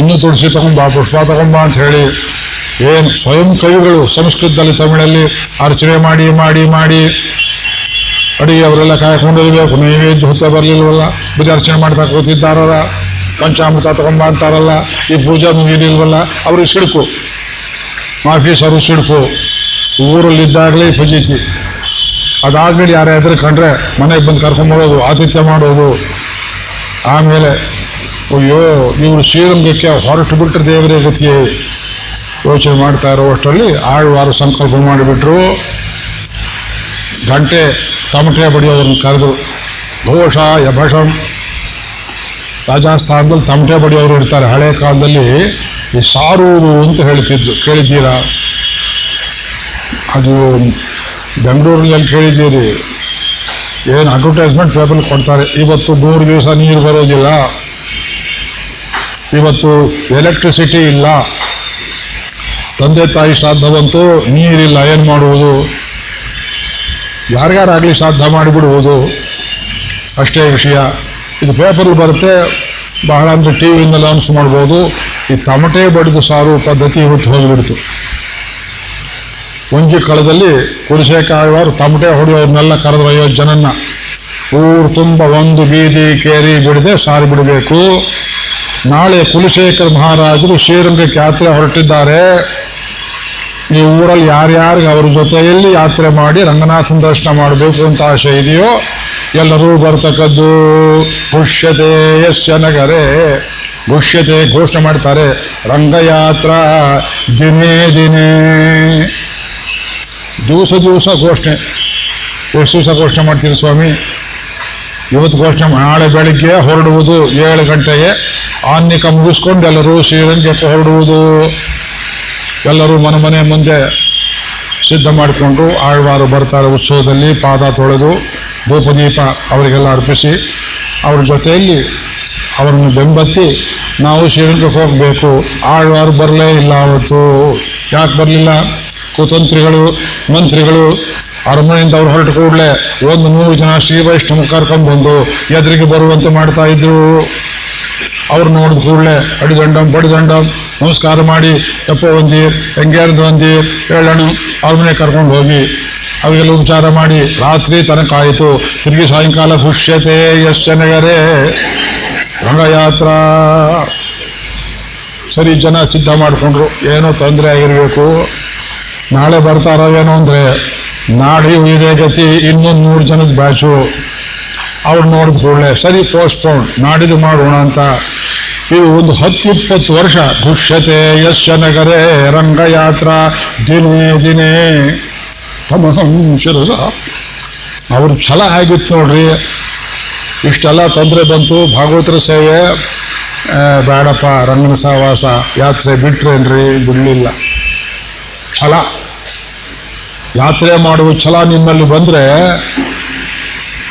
A: ಇನ್ನೂ ತುಳಸಿ ತಗೊಂಬ, ಪುಷ್ಪ ತಗೊಂಬ ಅಂತ ಹೇಳಿ ಏನು ಸ್ವಯಂ ಕವಿಗಳು ಸಂಸ್ಕೃತದಲ್ಲಿ ತಮಿಳಲ್ಲಿ ಅರ್ಚನೆ ಮಾಡಿ ಮಾಡಿ ಮಾಡಿ ಅಡಿಗೆ ಅವರೆಲ್ಲ ಕಾಯ್ಕೊಂಡಿರ್ಬೇಕು ನೈವೇದ್ಯ ಹುತ್ತ ಬರಲಿಲ್ವಲ್ಲ, ಬರೀ ಅರ್ಚನೆ ಮಾಡ್ತಾ ಕೂತಿದ್ದಾರಲ್ಲ, ಪಂಚಾಮೃತ ತಗೊಂಬ ಅಂತಾರಲ್ಲ, ಈ ಪೂಜಾ ಮುಗಿಲಿಲ್ವಲ್ಲ ಅವ್ರಿಗೆ ಸಿಡುಕು. ಆಫೀಸರು ಸಿಡುಕು. ಊರಲ್ಲಿದ್ದಾಗಲೇ ಫಜೀತಿ. ಅದಾದ್ಮೇಲೆ ಯಾರೇ ಎದುರು ಕಂಡ್ರೆ ಮನೆಗೆ ಬಂದು ಕರ್ಕೊಂಬರೋದು ಆತಿಥ್ಯ ಮಾಡೋದು. ಆಮೇಲೆ, ಅಯ್ಯೋ, ಇವರು ಶ್ರೀರಂಗಕ್ಕೆ ಹೊರಟು ಬಿಟ್ಟರೆ ದೇವರೇ ಗತಿಯೇ ಯೋಚನೆ ಮಾಡ್ತಾ ಇರೋ ಅಷ್ಟರಲ್ಲಿ ಆಳ್ವಾರ ಸಂಕಲ್ಪ ಮಾಡಿಬಿಟ್ರು. ಗಂಟೆ ತಮಟೆ ಬಡಿಯೋದನ್ನು ಕರೆದು ಘೋಷ ಯಭಷಂ ರಾಜಸ್ಥಾನದಲ್ಲಿ ತಮಟೆ ಬಡಿಯೋರು ಇರ್ತಾರೆ. ಹಳೆ ಕಾಲದಲ್ಲಿ ಈ ಸಾರುವುದು ಅಂತ ಹೇಳ್ತಿದ್ರು. ಕೇಳಿದ್ದೀರಾ? ಅದು ಬೆಂಗಳೂರಲ್ಲಿ ಕೇಳಿದ್ದೀರಿ. ಏನು ಅಡ್ವರ್ಟೈಸ್ಮೆಂಟ್ ಪೇಪರ್ ಕೊಡ್ತಾರೆ. ಇವತ್ತು ಮೂರು ದಿವಸ ನೀರು ಬರೋದಿಲ್ಲ. ಇವತ್ತು ಎಲೆಕ್ಟ್ರಿಸಿಟಿ ಇಲ್ಲ. ತಂದೆ ತಾಯಿ ಶ್ರಾದ್ದ ಬಂತು, ನೀರಿಲ್ಲ, ಏನು ಮಾಡುವುದು? ಯಾರ್ಯಾರಾಗಲಿ ಶ್ರಾದ್ದ ಮಾಡಿಬಿಡುವುದು? ಅಷ್ಟೇ ವಿಷಯ. ಇದು ಪೇಪರ್ ಬರುತ್ತೆ. ಬಹಳ ಅಂದರೆ ಟಿ ವಿಯಿಂದ ಲಾನ್ಸ್ ಮಾಡ್ಬೋದು. ಈ ತಮಟೆ ಬಡಿದು ಸಾರು ಪದ್ಧತಿ ಹುಟ್ಟು ಹೋಗಿಬಿಡ್ತು ಒಂಜಿ ಕಳದಲ್ಲಿ ಕುಲಶೇಖರವಾರು ತಮಟೆ ಹೊಡೆಯೋರ್ನೆಲ್ಲ ಕರೆದ್ರು ಜನನ್ನ ಊರು ತುಂಬ ಒಂದು ಬೀದಿ ಕೇರಿ ಬಿಡದೆ ಸಾರಿ ಬಿಡಬೇಕು. ನಾಳೆ ಕುಲಶೇಖರ್ ಮಹಾರಾಜರು ಶ್ರೀರಂಗಕ್ಕೆ ಯಾತ್ರೆ ಹೊರಟಿದ್ದಾರೆ. ಈ ಊರಲ್ಲಿ ಯಾರ್ಯಾರಿಗೆ ಅವ್ರ ಜೊತೆಯಲ್ಲಿ ಯಾತ್ರೆ ಮಾಡಿ ರಂಗನಾಥನ ದರ್ಶನ ಮಾಡಬೇಕು ಅಂತ ಆಶೆ ಇದೆಯೋ ಎಲ್ಲರೂ ಬರ್ತಕ್ಕದ್ದು ಪುಷ್ಯತೆ ಯಸ್ಯ ನಗರೇ. ಪುಷ್ಯತೆ ಘೋಷಣೆ ಮಾಡ್ತಾರೆ ರಂಗಯಾತ್ರ ದಿನೇ ದಿನೇ. ದಿವಸ ದಿವಸ ಘೋಷಣೆ ಎಷ್ಟು ದಿವಸ ಘೋಷಣೆ ಮಾಡ್ತೀರಿ ಸ್ವಾಮಿ. ಇವತ್ತು ಘೋಷಣೆ ನಾಳೆ ಬೆಳಿಗ್ಗೆ ಹೊರಡುವುದು ಏಳು ಗಂಟೆಗೆ ಆನ್ನಿಕ ಮುಗಿಸ್ಕೊಂಡು ಎಲ್ಲರೂ ಶ್ರೀರಂಗಕ್ಕೆ ಹೊರಡುವುದು. ಎಲ್ಲರೂ ಮನೆ ಮನೆ ಮುಂದೆ ಸಿದ್ಧ ಮಾಡಿಕೊಂಡು ಆಳ್ವಾರು ಬರ್ತಾರೆ ಉತ್ಸವದಲ್ಲಿ, ಪಾದ ತೊಳೆದು ಧೂಪದೀಪ ಅವರಿಗೆಲ್ಲ ಅರ್ಪಿಸಿ, ಅವ್ರ ಜೊತೆಯಲ್ಲಿ ಅವರನ್ನು ಬೆಂಬತ್ತಿ ನಾವು ಶ್ರೀರಂಗಕ್ಕೆ ಹೋಗಬೇಕು. ಆಳ್ವಾರು ಬರಲೇ ಇಲ್ಲ ಅವತ್ತು. ಯಾಕೆ ಬರಲಿಲ್ಲ? ಕುತಂತ್ರಿಗಳು ಮಂತ್ರಿಗಳು ಅರಮನೆಯಿಂದ ಅವ್ರು ಹೊರಟು ಕೂಡಲೇ ಒಂದು ನೂರು ಜನ ಶ್ರೀ ವೈಷ್ಣವ ಕರ್ಕೊಂಡ್ಬಂದು ಎದುರಿಗೆ ಬರುವಂತೆ ಮಾಡ್ತಾ ಇದ್ರು. ಅವ್ರು ನೋಡಿದ ಕೂಡಲೇ ಅಡಿದಂಡಂ, ಬಡಿದಂಡಂ, ನಮಸ್ಕಾರ ಮಾಡಿ ಎಪ್ಪ ಒಂದಿ ಹೆಂಗೇರ್ದು ಒಂದಿ ಹೇಳೋಣ ಅವ್ರ ಮನೆ ಕರ್ಕೊಂಡು ಹೋಗಿ. ಅವರಿಗೆಲ್ಲ ಉಪಚಾರ ಮಾಡಿ ರಾತ್ರಿ ತನಕ ಆಯಿತು. ತಿರುಗಿ ಸಾಯಂಕಾಲ ಪುಷ್ಯತೆ ಯಶನಗರೇ ನಗರೇ, ರಂಗಯಾತ್ರಾ. ಸರಿ ಜನ ಸಿದ್ಧ ಮಾಡಿಕೊಂಡ್ರು. ಏನೋ ತೊಂದರೆ ಆಗಿರಬೇಕು. ನಾಳೆ ಬರ್ತಾರೋ ಏನು ಅಂದರೆ, ನಾಡಿ ಇದೇ ಗತಿ ಇನ್ನೊಂದು ನೂರು ಜನದ ಬ್ಯಾಚು. ಅವ್ರು ನೋಡಿದ ಕೂಡಲೇ, ಸರಿ ಪೋಸ್ಟ್ಪೋನ್ ನಾಡಿದು ಮಾಡೋಣ ಅಂತ. ಇವು ಒಂದು ಹತ್ತು ಇಪ್ಪತ್ತು ವರ್ಷ. ದುಷ್ಯತೆ ಯಶ ನಗರೇ, ರಂಗಯಾತ್ರ, ದಿನೇ ದಿನೇ. ತಮಹಂ ಅವ್ರ ಛಲ ಆಗಿತ್ತು ನೋಡ್ರಿ? ಇಷ್ಟೆಲ್ಲ ತೊಂದರೆ ಬಂತು. ಭಾಗವತರ ಸೇವೆ ಬೇಡಪ್ಪ ರಂಗನ ಸಹವಾಸ. ಯಾತ್ರೆ ಬಿಟ್ರೇನ್ರಿ? ಬಿಡಲಿಲ್ಲ. ಛಲ. ಯಾತ್ರೆ ಮಾಡುವ ಛಲ ನಿಮ್ಮಲ್ಲಿ ಬಂದ್ರೆ,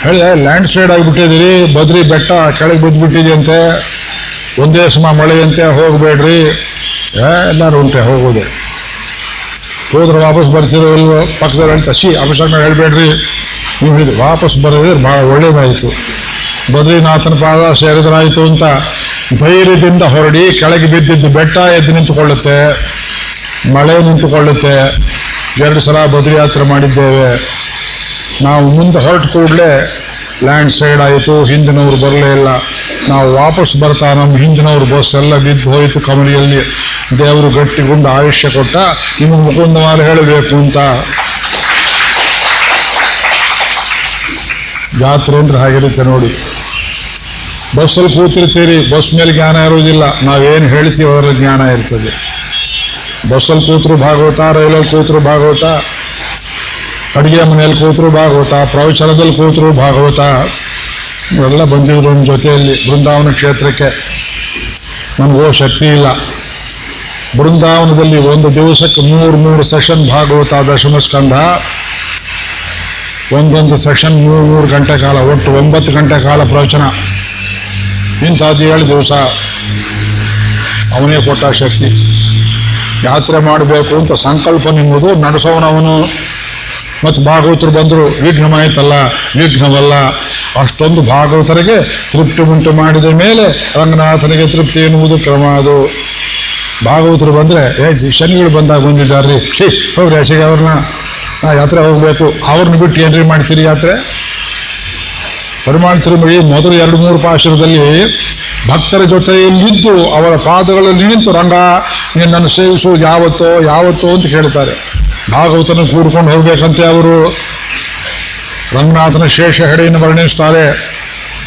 A: ಹೇಳಿ ಲ್ಯಾಂಡ್ ಸ್ಲೈಡ್ ಆಗಿಬಿಟ್ಟಿದ್ದೀರಿ, ಬದ್ರಿ ಬೆಟ್ಟ ಕೆಳಗೆ ಬಿದ್ದುಬಿಟ್ಟಿದೆಯಂತೆ ಒಂದೇ ಸಮ ಮಳೆಯಂತೆ ಹೋಗಬೇಡ್ರಿ. ಎಲ್ಲರೂ ಉಂಟೆ, ಹೋಗೋದೆ. ಹೋದ್ರೆ ವಾಪಸ್ ಬರ್ತಿರೋ ಪಕ್ಕದಲ್ಲಿ ಹೇಳ್ತಾ ಸಿ ಅಭಿಷೇಕ ಹೇಳ್ಬೇಡ್ರಿ. ನೀವು ಇದು ವಾಪಸ್ ಬರೋದ್ರೆ ಭಾಳ ಒಳ್ಳೇದಾಯಿತು. ಬದ್ರಿನಾಥನ ಪಾದ ಸೇರಿದ್ರಾಯಿತು ಅಂತ ಧೈರ್ಯದಿಂದ ಹೊರಡಿ ಕೆಳಗೆ ಬಿದ್ದಿದ್ದು ಬೆಟ್ಟ ಎದ್ದು ನಿಂತುಕೊಳ್ಳುತ್ತೆ, ಮಳೆ ನಿಂತುಕೊಳ್ಳುತ್ತೆ. ಎರಡು ಸಲ ಬದ್ರಿ ಯಾತ್ರೆ ಮಾಡಿದ್ದೇವೆ. ನಾವು ಮುಂದೆ ಹೊರಟ ಕೂಡಲೇ ಲ್ಯಾಂಡ್ ಸ್ಲೈಡ್ ಆಯಿತು, ಹಿಂದಿನವರು ಬರಲೇ ಇಲ್ಲ. ನಾವು ವಾಪಸ್ ಬರ್ತಾ ನಮ್ಮ ಹಿಂದಿನವ್ರ ಬಸ್ ಎಲ್ಲ ಬಿದ್ದು ಹೋಯಿತು ಕಮಲಿಯಲ್ಲಿ. ದೇವರು ಗಟ್ಟಿಗುಂಡು ಆಯುಷ್ಯ ಕೊಟ್ಟ ನಿಮಗೆ ಮಾಲೆ ಹೇಳಬೇಕು ಅಂತ. ಜಾತ್ರೆ ಅಂದ್ರೆ ಹಾಗಿರುತ್ತೆ ನೋಡಿ. ಬಸ್ಸಲ್ಲಿ ಕೂತಿರ್ತೀರಿ, ಬಸ್ ಮೇಲೆ ಜ್ಞಾನ ಇರುವುದಿಲ್ಲ. ನಾವೇನು ಹೇಳ್ತೀವಿ ಅದರ ಜ್ಞಾನ ಇರ್ತದೆ. ಬಸ್ಸಲ್ಲಿ ಕೂತರು ಭಾಗವತ ರೈಲಲ್ಲಿ ಕೂತರು ಭಾಗವತ, ಅಡುಗೆ ಮನೆಯಲ್ಲಿ ಕೂತರು ಭಾಗವತ ಪ್ರವಚನದಲ್ಲಿ ಕೂತರು ಭಾಗವತ, ಇವೆಲ್ಲ ಬಂದಿದ್ರು ನಮ್ಮ ಜೊತೆಯಲ್ಲಿ ಬೃಂದಾವನ ಕ್ಷೇತ್ರಕ್ಕೆ. ನಮಗೋ ಶಕ್ತಿ ಇಲ್ಲ. ಬೃಂದಾವನದಲ್ಲಿ ಒಂದು ದಿವಸಕ್ಕೆ ಮೂರು ಮೂರು ಸೆಷನ್ ಭಾಗವತ ದಶಮ ಸ್ಕಂಧ, ಒಂದೊಂದು ಸೆಷನ್ ಮೂರು ಮೂರು ಗಂಟೆ ಕಾಲ, ಒಟ್ಟು ಒಂಬತ್ತು ಗಂಟೆ ಕಾಲ ಪ್ರವಚನ. ಇಂಥದ್ದು ಏಳು ದಿವಸ. ಅವನೇ ಕೊಟ್ಟ ಶಕ್ತಿ. ಯಾತ್ರೆ ಮಾಡಬೇಕು ಅಂತ ಸಂಕಲ್ಪ ನಿಮ್ಮದು, ನಡೆಸೋನವನು ಮತ್ತು ಭಾಗವತರು ಬಂದರು, ವಿಘ್ನವಾಯ್ತಲ್ಲ, ವಿಘ್ನವಲ್ಲ. ಅಷ್ಟೊಂದು ಭಾಗವತರಿಗೆ ತೃಪ್ತಿ ಉಂಟು ಮಾಡಿದ ಮೇಲೆ ರಂಗನಾಥನಿಗೆ ತೃಪ್ತಿ ಎನ್ನುವುದು ಕ್ರಮ ಅದು ಭಾಗವತರು ಬಂದರೆ, ಏ ಶನಿಗಳು ಬಂದಾಗ ಬಂದಿದ್ದಾರ್ರಿ. ಛೀ, ಹೋಗ್ರಿ ಆಚೆಗೆ ಅವ್ರನ್ನ. ನಾ ಯಾತ್ರೆ ಹೋಗಬೇಕು. ಅವ್ರನ್ನ ಬಿಟ್ಟು ಏನ್ರಿ ಮಾಡ್ತೀರಿ ಯಾತ್ರೆ? ಪರಿಮಾಣ ತಿರುಮಳಿ ಮೊದಲು ಎರಡು ಮೂರು ಪಾಶುರದಲ್ಲಿ ಭಕ್ತರ ಜೊತೆಯಲ್ಲಿದ್ದು, ಅವರ ಪಾದಗಳಲ್ಲಿ ನಿಂತು ರಂಗ ನಿನ್ನನ್ನು ಸೇವಿಸುವುದು ಯಾವತ್ತೋ ಯಾವತ್ತೋ ಅಂತ ಕೇಳ್ತಾರೆ. ಭಾಗವತನ ಕೂಡ್ಕೊಂಡು ಹೋಗ್ಬೇಕಂತೆ ಅವರು. ರಂಗನಾಥನ ಶೇಷ ಹೆಡೆಯನ್ನು ವರ್ಣಿಸ್ತಾರೆ.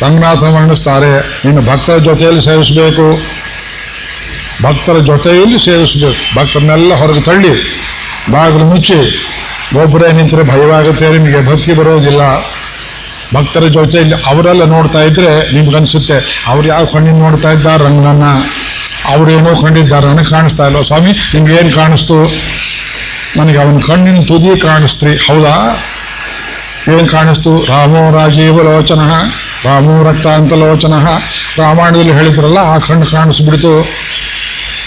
A: ರಂಗನಾಥನ ವರ್ಣಿಸ್ತಾರೆ. ನಿನ್ನ ಭಕ್ತರ ಜೊತೆಯಲ್ಲಿ ಸೇವಿಸಬೇಕು. ಭಕ್ತರ ಜೊತೆಯಲ್ಲಿ ಸೇವಿಸಬೇಕು. ಭಕ್ತರನ್ನೆಲ್ಲ ಹೊರಗೆ ತಳ್ಳಿ, ಬಾಗಿಲು ಮುಚ್ಚಿ, ಒಬ್ಬರೇ ನಿಂತರೆ ಭಯವಾಗುತ್ತೆ, ನಿಮಗೆ ಭಕ್ತಿ ಬರೋದಿಲ್ಲ. ಭಕ್ತರ ಜೊತೆಯಲ್ಲಿ ಅವರೆಲ್ಲ ನೋಡ್ತಾ ಇದ್ರೆ ನಿಮ್ಗನ್ಸುತ್ತೆ, ಅವ್ರು ಯಾವ ಕಣ್ಣಿನ ನೋಡ್ತಾ ಇದ್ದಾರೆ ರಂಗನನ್ನ. ಅವ್ರೇನೋ ಕಂಡಿದ್ದಾರೆ, ನನಗೆ ಕಾಣಿಸ್ತಾ ಇಲ್ಲ. ಸ್ವಾಮಿ, ನಿಮ್ಗೆ ಏನು ಕಾಣಿಸ್ತು? ನನಗೆ ಅವನ ಕಣ್ಣಿನ ತುದಿ ಕಾಣಿಸ್ತ್ರಿ. ಹೌದಾ? ಏನು ಕಾಣಿಸ್ತು? ರಾಮೋ ರಾಜೀವ ಲೋಚನ, ರಾಮೋ ರಕ್ತಾಂತ ಲೋಚನ. ರಾಮಾಯಣದಲ್ಲಿ ಹೇಳಿದ್ರಲ್ಲ, ಆ ಕಣ್ಣು ಕಾಣಿಸ್ಬಿಡ್ತು.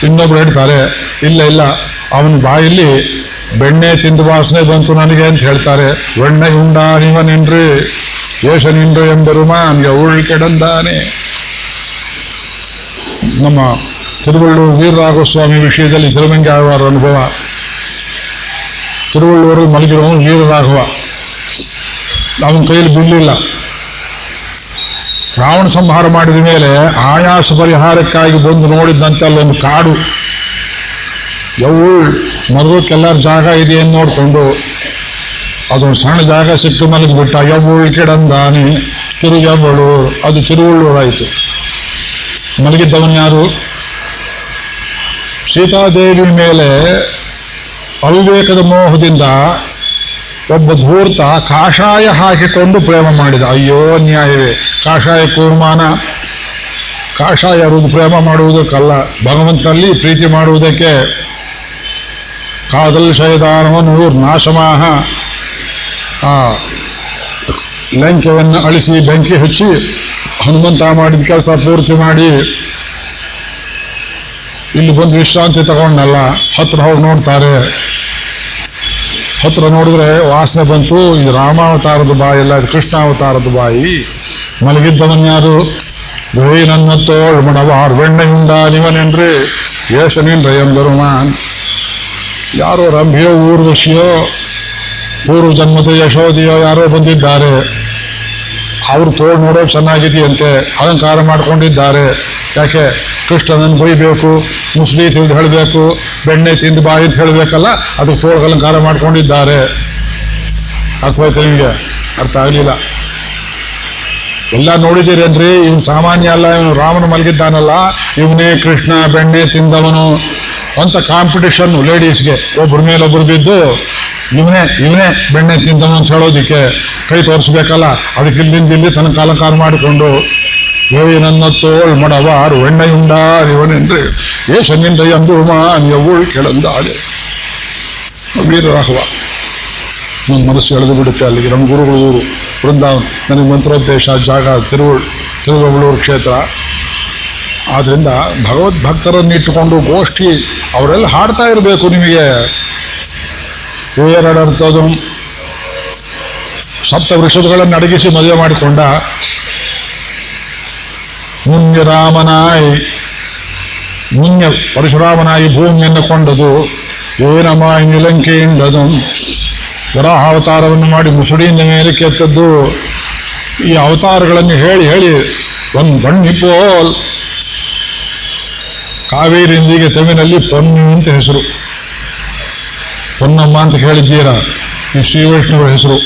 A: ಇನ್ನೊಬ್ರು ಹೇಳ್ತಾರೆ, ಇಲ್ಲ ಇಲ್ಲ, ಅವನ ಬಾಯಲ್ಲಿ ಬೆಣ್ಣೆ ತಿಂದು ವಾಸನೆ ಬಂತು ನನಗೆ ಅಂತ ಹೇಳ್ತಾರೆ. ಬೆಣ್ಣೆ ಉಂಡ ನೀವನೆನ್ರಿ ಏಷ ನಿಂಡ್ರು ಎಂಬರುಮ ನನಗೆ ಉಳ್ ಕೆಡಂದಾನೆ ನಮ್ಮ ತಿರುವಳ್ಳೂರು ವೀರರಾಘಸ್ವಾಮಿ ವಿಷಯದಲ್ಲಿ ತಿರುಮಂಗಿ ಆಳ್ವಾರ ಅನುಭವ. ತಿರುವಳ್ಳೂರು ಮಲಗಿರೋನು ವೀರರಾಘವ. ನಮ್ಮ ಕೈಯಲ್ಲಿ ಬಿಡಲಿಲ್ಲ. ರಾವಣ ಸಂಹಾರ ಮಾಡಿದ ಮೇಲೆ ಆಯಾಸ ಪರಿಹಾರಕ್ಕಾಗಿ ಬಂದು ನೋಡಿದಂತೆ ಅಲ್ಲೊಂದು ಕಾಡು. ಯವು ಮರದಕ್ಕೆಲ್ಲರ ಜಾಗ ಇದೆ ಅಂತ ನೋಡಿಕೊಂಡು ಅದೊಂದು ಸಣ್ಣ ಜಾಗ ಸಿಕ್ತು ಮಲಗಿಬಿಟ್ಟ. ಯವ್ವುಳ್ ಕೆಡಂದಾನೆ ತಿರುಗವಳು ಅದು ತಿರುವಳ್ಳೂರಾಯಿತು. ಮಲಗಿದ್ದವನು ಯಾರು? ಸೀತಾದೇವಿ ಮೇಲೆ ಅವಿವೇಕದ ಮೋಹದಿಂದ ಒಬ್ಬ ಧೂರ್ತ ಕಾಷಾಯ ಹಾಕಿಕೊಂಡು ಪ್ರೇಮ ಮಾಡಿದ. ಅಯ್ಯೋ ನ್ಯಾಯವೇ ಕಾಷಾಯ ಕೂರ್ಮಾನ. ಕಾಷಾಯ ಅವರು ಪ್ರೇಮ ಮಾಡುವುದಕ್ಕಲ್ಲ. ಭಗವಂತನಲ್ಲಿ ಪ್ರೀತಿ ಮಾಡುವುದಕ್ಕೆ ಕಾದಲ್ ಶೈದಾನವನ್ನು ನಾಶಮಾಹ ಆ ಲಂಕೆಯನ್ನು ಅಳಿಸಿ ಬೆಂಕಿ ಹಚ್ಚಿ ಹನುಮಂತ ಮಾಡಿದ ಕೆಲಸ ಪೂರ್ತಿ ಮಾಡಿ ಇಲ್ಲಿ ಬಂದು ವಿಶ್ರಾಂತಿ ತಗೊಂಡಲ್ಲ ಹತ್ರ ಹೋಗಿ ನೋಡ್ತಾರೆ. ಹತ್ರ ನೋಡಿದ್ರೆ ವಾಸನೆ ಬಂತು ಇದು ರಾಮಾವತಾರದ ಬಾಯಿ ಅಲ್ಲ, ಇದು ಕೃಷ್ಣಾವತಾರದ ಬಾಯಿ. ಮಲಗಿದ್ದವನ್ ಯಾರು? ದೇವಿ ನನ್ನ ತೋಳ್ ಮಡವಾರ್ ಬೆಣ್ಣೆಯುಂಡ ನಿವನೆನ್ರಿ ಎಂದರು ನಾನ್ ಯಾರೋ ರಂಭಿಯೋ, ಊರ್ವಶಿಯೋ, ಪೂರ್ವ ಜನ್ಮದ ಯಶೋಧಿಯೋ ಯಾರೋ ಬಂದಿದ್ದಾರೆ. ಅವ್ರು ತೋಳ್ ನೋಡೋಕೆ ಚೆನ್ನಾಗಿದೆಯಂತೆ, ಅಲಂಕಾರ ಮಾಡ್ಕೊಂಡಿದ್ದಾರೆ. ಯಾಕೆ? ಕೃಷ್ಣನನ್ನು ಬೈಬೇಕು. ಮುಸ್ಲಿ ತಿಳಿದು ಹೇಳಬೇಕು, ಬೆಣ್ಣೆ ತಿಂದು ಬಾಯಿ ಅಂತ ಹೇಳಬೇಕಲ್ಲ ಅದಕ್ಕೆ ತೋಳ ಅಲಂಕಾರ ಮಾಡ್ಕೊಂಡಿದ್ದಾರೆ. ಅರ್ಥವಾಯ್ತು ನಿಮಗೆ? ಅರ್ಥ ಆಗಲಿಲ್ಲ. ಎಲ್ಲ ನೋಡಿದ್ದೀರೇನ್ರಿ ಇವನು ಸಾಮಾನ್ಯ ಅಲ್ಲ, ಇವನು ರಾಮನ ಮಲಗಿದ್ದಾನಲ್ಲ, ಇವನೇ ಕೃಷ್ಣ ಬೆಣ್ಣೆ ತಿಂದವನು ಅಂತ ಕಾಂಪಿಟೇಷನ್ ಲೇಡೀಸ್ಗೆ ಒಬ್ಬರ ಮೇಲೆ ಒಬ್ಬರು ಬಿದ್ದು, ಇವನೇ ಇವನೇ ಬೆಣ್ಣೆ ತಿಂದವನು ಅಂತ ಹೇಳೋದಿಕ್ಕೆ ಕೈ ತೋರಿಸ್ಬೇಕಲ್ಲ, ಅದಕ್ಕೆ ಇಲ್ಲಿಂದ ಇಲ್ಲಿ ತನಕ ಅಲಂಕಾರ ಮಾಡಿಕೊಂಡು. ಏಯ್ ನನ್ನ ತೋಳ್ ಮಡವಾರು ಎಣ್ಣೆಯುಂಡಾರ್ ಇವನೆಂದ್ರೆ ಏಷನಿಂದ ಎಂದು ಮಾನ್ ಕೆಳಂದಾಳೆ ವೀರರಾಘವ ನನ್ನ ಮನಸ್ಸು ಎಳೆದು ಬಿಡುತ್ತೆ ಅಲ್ಲಿಗೆ. ನಮ್ಮ ಗುರುಗಳು ಊರು, ವೃಂದಾವನ್. ನನಗೆ ಮಂತ್ರೋದ್ದೇಶ, ಜಾಗ ತಿರುವಳ್ ತಿರುವಳ್ಳೂರು ಕ್ಷೇತ್ರ. ಆದ್ದರಿಂದ ಭಗವದ್ಭಕ್ತರನ್ನು ಇಟ್ಟುಕೊಂಡು ಗೋಷ್ಠಿ, ಅವರೆಲ್ಲ ಹಾಡ್ತಾ ಇರಬೇಕು ನಿಮಗೆ. ಎರಡರ್ಥದು ಸಪ್ತ ವೃಷಭಗಳನ್ನು ಅಡಗಿಸಿ ಮದುವೆ ಮಾಡಿಕೊಂಡ ಮುನ್ಯ ರಾಮನಾಯಿ ಮುನ್ಯ ಪರಶುರಾಮನಾಯಿ ಭೂಮಿಯನ್ನು ಕೊಂಡದು ಏನಮಾಯಿ ನಿಲಂಕೆಯಿಂದದು. ವರಾಹಾವತಾರವನ್ನು ಮಾಡಿ ಮುಸುಡಿಯಿಂದ ಮೇಲೆ ಕೆತ್ತದ್ದು ಈ ಅವತಾರಗಳನ್ನು ಹೇಳಿ ಹೇಳಿ, ಒಂದು ಬಣ್ಣಿಪೋಲ್ ಕಾವೇರಿ ಇಂದಿಗೆ ತಮಿಳಿನಲ್ಲಿ ಪೊನ್ನು ಅಂತ ಹೆಸರು. ಪೊನ್ನಮ್ಮ ಅಂತ ಹೇಳಿದ್ದೀರಾ ಈ ಶ್ರೀ ವೈಷ್ಣವರ ಹೆಸರು.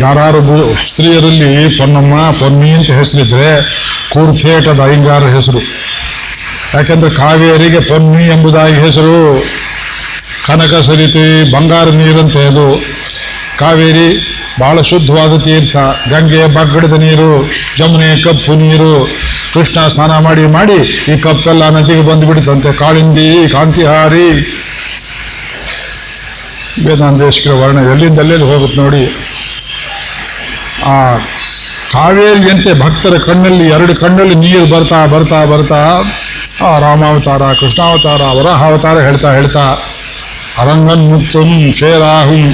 A: ಯಾರು ಸ್ತ್ರೀಯರಲ್ಲಿ ಪೊನ್ನಮ್ಮ, ಪೊನ್ನಿ ಅಂತ ಹೆಸರಿದ್ರೆ ಕೂರ್ತೇಟದ ಅಯ್ಯಂಗಾರ ಹೆಸರು. ಯಾಕೆಂದ್ರೆ ಕಾವೇರಿಗೆ ಪೊನ್ನಿ ಎಂಬುದಾಗಿ ಹೆಸರು ಕನಕ ಸರಿತಿ, ಬಂಗಾರ ನೀರಂತೆ ಅದು. ಕಾವೇರಿ ಬಹಳ ಶುದ್ಧವಾದ ತೀರ್ಥ. ಗಂಗೆ ಬಗ್ಗಡದ ನೀರು, ಜಮುನೆ ಕಪ್ಪು ನೀರು. ಕೃಷ್ಣ ಸ್ನಾನ ಮಾಡಿ ಮಾಡಿ ಈ ಕಪ್ಪೆಲ್ಲ ನದಿಗೆ ಬಂದು ಬಿಡುತ್ತಂತೆ ಕಾಳಿಂದಿ, ಕಾಂತಿಹಾರಿ. ವೇದಾಂತೇಶ್ವರ ವರ್ಣ ಎಲ್ಲಿಂದಲ್ಲೇ ಹೋಗುತ್ತೆ ನೋಡಿ. ಆ ಕಾವೇರಿಯಂತೆ ಭಕ್ತರ ಕಣ್ಣಲ್ಲಿ ಎರಡು ಕಣ್ಣಲ್ಲಿ ನೀರು ಬರ್ತಾ ಬರ್ತಾ ಬರ್ತಾ ಆ ರಾಮಾವತಾರ, ಕೃಷ್ಣಾವತಾರ, ವರಾಹಾವತಾರ ಹೇಳ್ತಾ ಹೇಳ್ತಾ ಅರಂಗನ್ ಮುಕ್ತಂ ಶೇರಾಹುಂ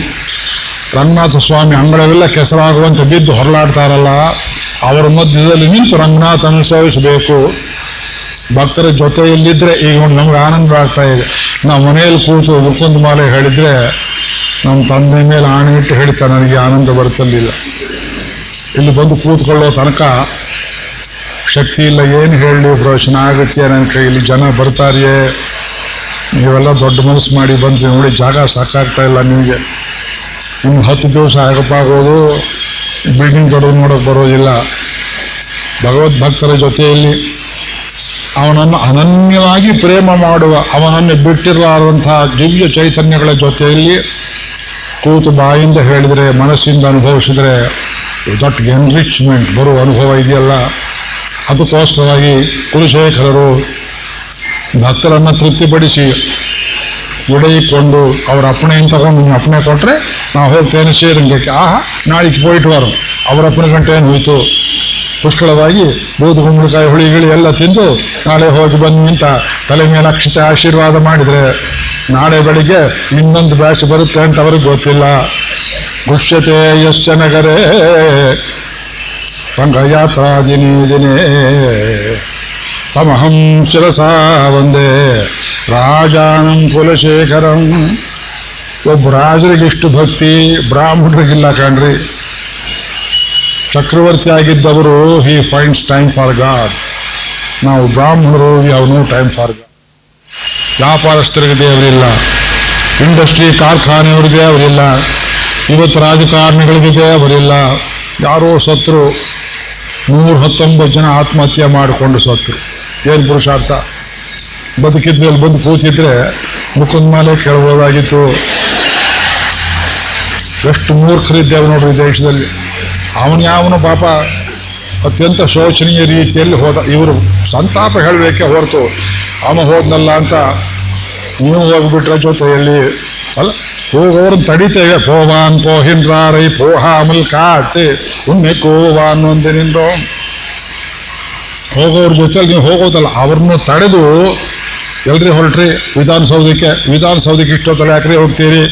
A: ರಂಗನಾಥ ಸ್ವಾಮಿ ಅಂಗಳವೆಲ್ಲ ಕೆಸರಾಗುವಂತೆ ಬಿದ್ದು ಹೊರಲಾಡ್ತಾರಲ್ಲ ಅವರ ಮಧ್ಯದಲ್ಲಿ ನಿಂತು ರಂಗನಾಥ ಸೇವಿಸಬೇಕು ಭಕ್ತರ ಜೊತೆಯಲ್ಲಿದ್ದರೆ ಈಗ ಒಂದು ನಮ್ಗೆ ಆನಂದ ಆಗ್ತಾ ಇದೆ. ನಾವು ಮನೆಯಲ್ಲಿ ಕೂತು ಮುಕುಂದ ಮಾಲೆ ಹೇಳಿದ್ರೆ ನಮ್ಮ ತಂದೆ ಮೇಲೆ ಆಣೆ ಇಟ್ಟು ಹೇಳ್ತಾ ನನಗೆ ಆನಂದ ಬರುತ್ತಲಿಲ್ಲ ಇಲ್ಲಿ ಬಂದು ಕೂತ್ಕೊಳ್ಳೋ ತನಕ ಶಕ್ತಿ ಇಲ್ಲ, ಏನು ಹೇಳಿ ಪ್ರವಚನ ಆಗುತ್ತೆ ನನ್ನ ಕೈಯಲ್ಲಿ, ಜನ ಬರ್ತಾರಿಯೇ. ನೀವೆಲ್ಲ ದೊಡ್ಡ ಮನಸ್ಸು ಮಾಡಿ ಬಂದು ನೋಡಿ ಜಾಗ ಸಾಕಾಗ್ತಾ ಇಲ್ಲ ನಿಮಗೆ. ಇನ್ನು ಹತ್ತು ದಿವಸ ಆಗಪ್ಪ ಆಗೋದು ಬಿಲ್ಡಿಂಗ್ ದೊಡ್ಡದು ನೋಡೋಕೆ ಬರೋದಿಲ್ಲ. ಭಗವದ್ ಭಕ್ತರ ಜೊತೆಯಲ್ಲಿ ಅವನನ್ನು ಅನನ್ಯವಾಗಿ ಪ್ರೇಮ ಮಾಡುವ, ಅವನನ್ನು ಬಿಟ್ಟಿರಲಾರಂತಹ ದಿವ್ಯ ಚೈತನ್ಯಗಳ ಜೊತೆಯಲ್ಲಿ ಕೂತು ಬಾಯಿಂದ ಹೇಳಿದರೆ, ಮನಸ್ಸಿಂದ ಅನುಭವಿಸಿದರೆ ದಟ್ ಎನ್ರಿಚ್ಮೆಂಟ್ ಬರುವ ಅನುಭವ ಇದೆಯಲ್ಲ? ಅದಕ್ಕೋಸ್ಕರವಾಗಿ ಕುಲಶೇಖರರು ಭಕ್ತರನ್ನು ತೃಪ್ತಿಪಡಿಸಿ ಉಡೈಕೊಂಡು ಅವ್ರ ಅಪ್ಪಣೆಯನ್ನು ತಗೊಂಡು ನಿಮ್ಮ ಅಪ್ಪಣೆ ಕೊಟ್ಟರೆ ನಾವು ಹೋಗ್ತೇನೆ ಶ್ರೀರಂಗಕ್ಕೆ. ಆಹಾ ನಾಳೆಗೆ ಪೋಯಿಟ್ವಾರು ಅವರ ಅಪ್ಪನ ಗಂಟೆ ಏನು ಹೋಯ್ತು? ಪುಷ್ಕಳವಾಗಿ ಬೂದು ಕುಂಬಳಕಾಯಿ, ಹುಳಿ, ಗಿಳಿ ಎಲ್ಲ ತಿಂದು ನಾಳೆ ಹೋಗಿ ಬಂದು ಅಂತ ತಲೆ ಮೇಲೆ ಅಕ್ಷತೆ ಆಶೀರ್ವಾದ ಮಾಡಿದರೆ ನಾಳೆ ಬೆಳಿಗ್ಗೆ ಇನ್ನೊಂದು ಬ್ಯಾಚ್ ಬರುತ್ತೆ ಅಂತ ಅವ್ರಿಗೆ ಗೊತ್ತಿಲ್ಲ. ಗುಷ್ಯತೆ ಯಶ್ಚ ನಗರೇ ಸಂಘಯಾತ್ರಾ ದಿನೇ. ದಿನೇ ತಮಹಂ ಶಿರಸ ಒಂದೇ ರಾಜಾನಂ ಕುಲಶೇಖರಂ. ಒಬ್ಬ ರಾಜರಿಗೆ ಇಷ್ಟು ಭಕ್ತಿ, ಬ್ರಾಹ್ಮಣರಿಗಿಲ್ಲ ಕಾಣ್ರಿ. ಚಕ್ರವರ್ತಿ ಆಗಿದ್ದವರು he finds time for God ನಾವು ಬ್ರಾಹ್ಮಣರು ಯಾವ ನೋ ಟೈಮ್ ಫಾರ್ ಗಾಡ್ ವ್ಯಾಪಾರಸ್ಥರಿಗೆ ದೇವರಿಲ್ಲ. ಇಂಡಸ್ಟ್ರಿ, ಕಾರ್ಖಾನೆಯವರಿಗೆ ಅವರಿಲ್ಲ ಇವತ್ತು ರಾಜಕಾರಣಿಗಳಿಗೆ ಬರಲಿಲ್ಲ ಯಾರೋ ಸತ್ರು ನೂರ ಹತ್ತೊಂಬತ್ತು ಜನ ಆತ್ಮಹತ್ಯೆ ಮಾಡಿಕೊಂಡು ಸತ್ರು ಏನು ಪುರುಷಾರ್ಥ? ಬದುಕಿದ್ರೆ ಅಲ್ಲಿ ಬಂದು ಕೂತಿದ್ರೆ ಮುಖದ ಮೇಲೆ ಕೇಳ್ಬೋದಾಗಿತ್ತು ಎಷ್ಟು ಮೂರ್ಖರಿದ್ದೇವೆ ನೋಡ್ರಿ ದೇಶದಲ್ಲಿ. ಅವನು ಯಾವನು ಪಾಪ ಅತ್ಯಂತ ಶೋಚನೀಯ ರೀತಿಯಲ್ಲಿ ಹೋದ. ಇವರು ಸಂತಾಪ ಹೇಳಬೇಕೆ ಹೊರತು, ಅವ ಹೋದ್ನಲ್ಲ ಅಂತ ನೀವು ಹೋಗ್ಬಿಟ್ರೆ ಜೊತೆಯಲ್ಲಿ, ಅಲ್ಲ ಹೋಗೋರನ್ನ போவான் போகின்றாரை போகாமல் காத்து உன்னை கோவான் வந்து நின்றோம் ಹೋಗೋರ ಜೊತೆಲಿ ನೀವು ಹೋಗೋದಲ್ಲ ಅವ್ರನ್ನೂ ತಡೆದು ಎಲ್ರಿ ಹೊರಟ್ರಿ, ವಿಧಾನಸೌಧಕ್ಕೆ ವಿಧಾನಸೌಧಕ್ಕೆ ಇಷ್ಟೊತ್ತಲ್ಲ ಯಾಕ್ರಿ ಹೋಗ್ತೀರಿ.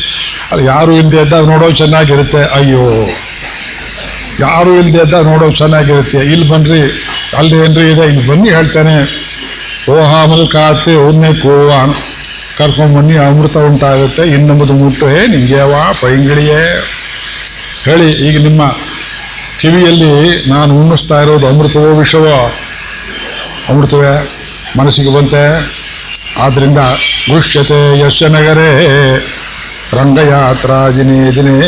A: ಅಲ್ಲಿ ಯಾರು ಇಲ್ಲದೆ ಇದ್ದಾಗ ನೋಡೋ ಚೆನ್ನಾಗಿರುತ್ತೆ. ಅಯ್ಯೋ. ಯಾರು ಇಲ್ಲದೆ ಇದ್ದಾಗ ನೋಡೋ ಚೆನ್ನಾಗಿರುತ್ತೆ. ಇಲ್ಲಿ ಬನ್ರಿ ಅಲ್ಲಿ ಏನ್ರಿ ಇದೆ. ಇಲ್ಲಿ ಬನ್ನಿ ಹೇಳ್ತೇನೆ. ಓಹಾಮಲ್ ಕಾತೆ, ಉನ್ನೆ ಕೋವಾನ್. ಕರ್ಕೊಂಬನ್ನಿ ಅಮೃತ ಉಂಟಾಗುತ್ತೆ. ಇನ್ನೊಂಬದು ಮುಟ್ಟು, ಹೇ ನಿಂಗೇವಾ ಪೈಂಗಿಳಿಯೇ ಹೇಳಿ, ಈಗ ನಿಮ್ಮ ಕಿವಿಯಲ್ಲಿ ನಾನು ಉಣ್ಣಿಸ್ತಾ ಇರೋದು ಅಮೃತವೋ, ವಿಷವೋ? ಅಮೃತವೇ, ಮನಸ್ಸಿಗೆ ಬಂತೆ. ಆದ್ರಿಂದ ಗುಷ್ಯತೆ ಯಶ ನಗರೇ, ರಂಗಯಾತ್ರಾ ದಿನೇ ದಿನೇ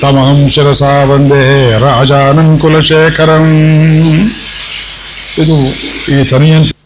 A: ತಮಹಂ ಶಿರಸಾ ಬಂದೇ ರಾಜಾನಂ ಕುಲಶೇಖರಂ ಇದು ಈ ತನಿಯಂತ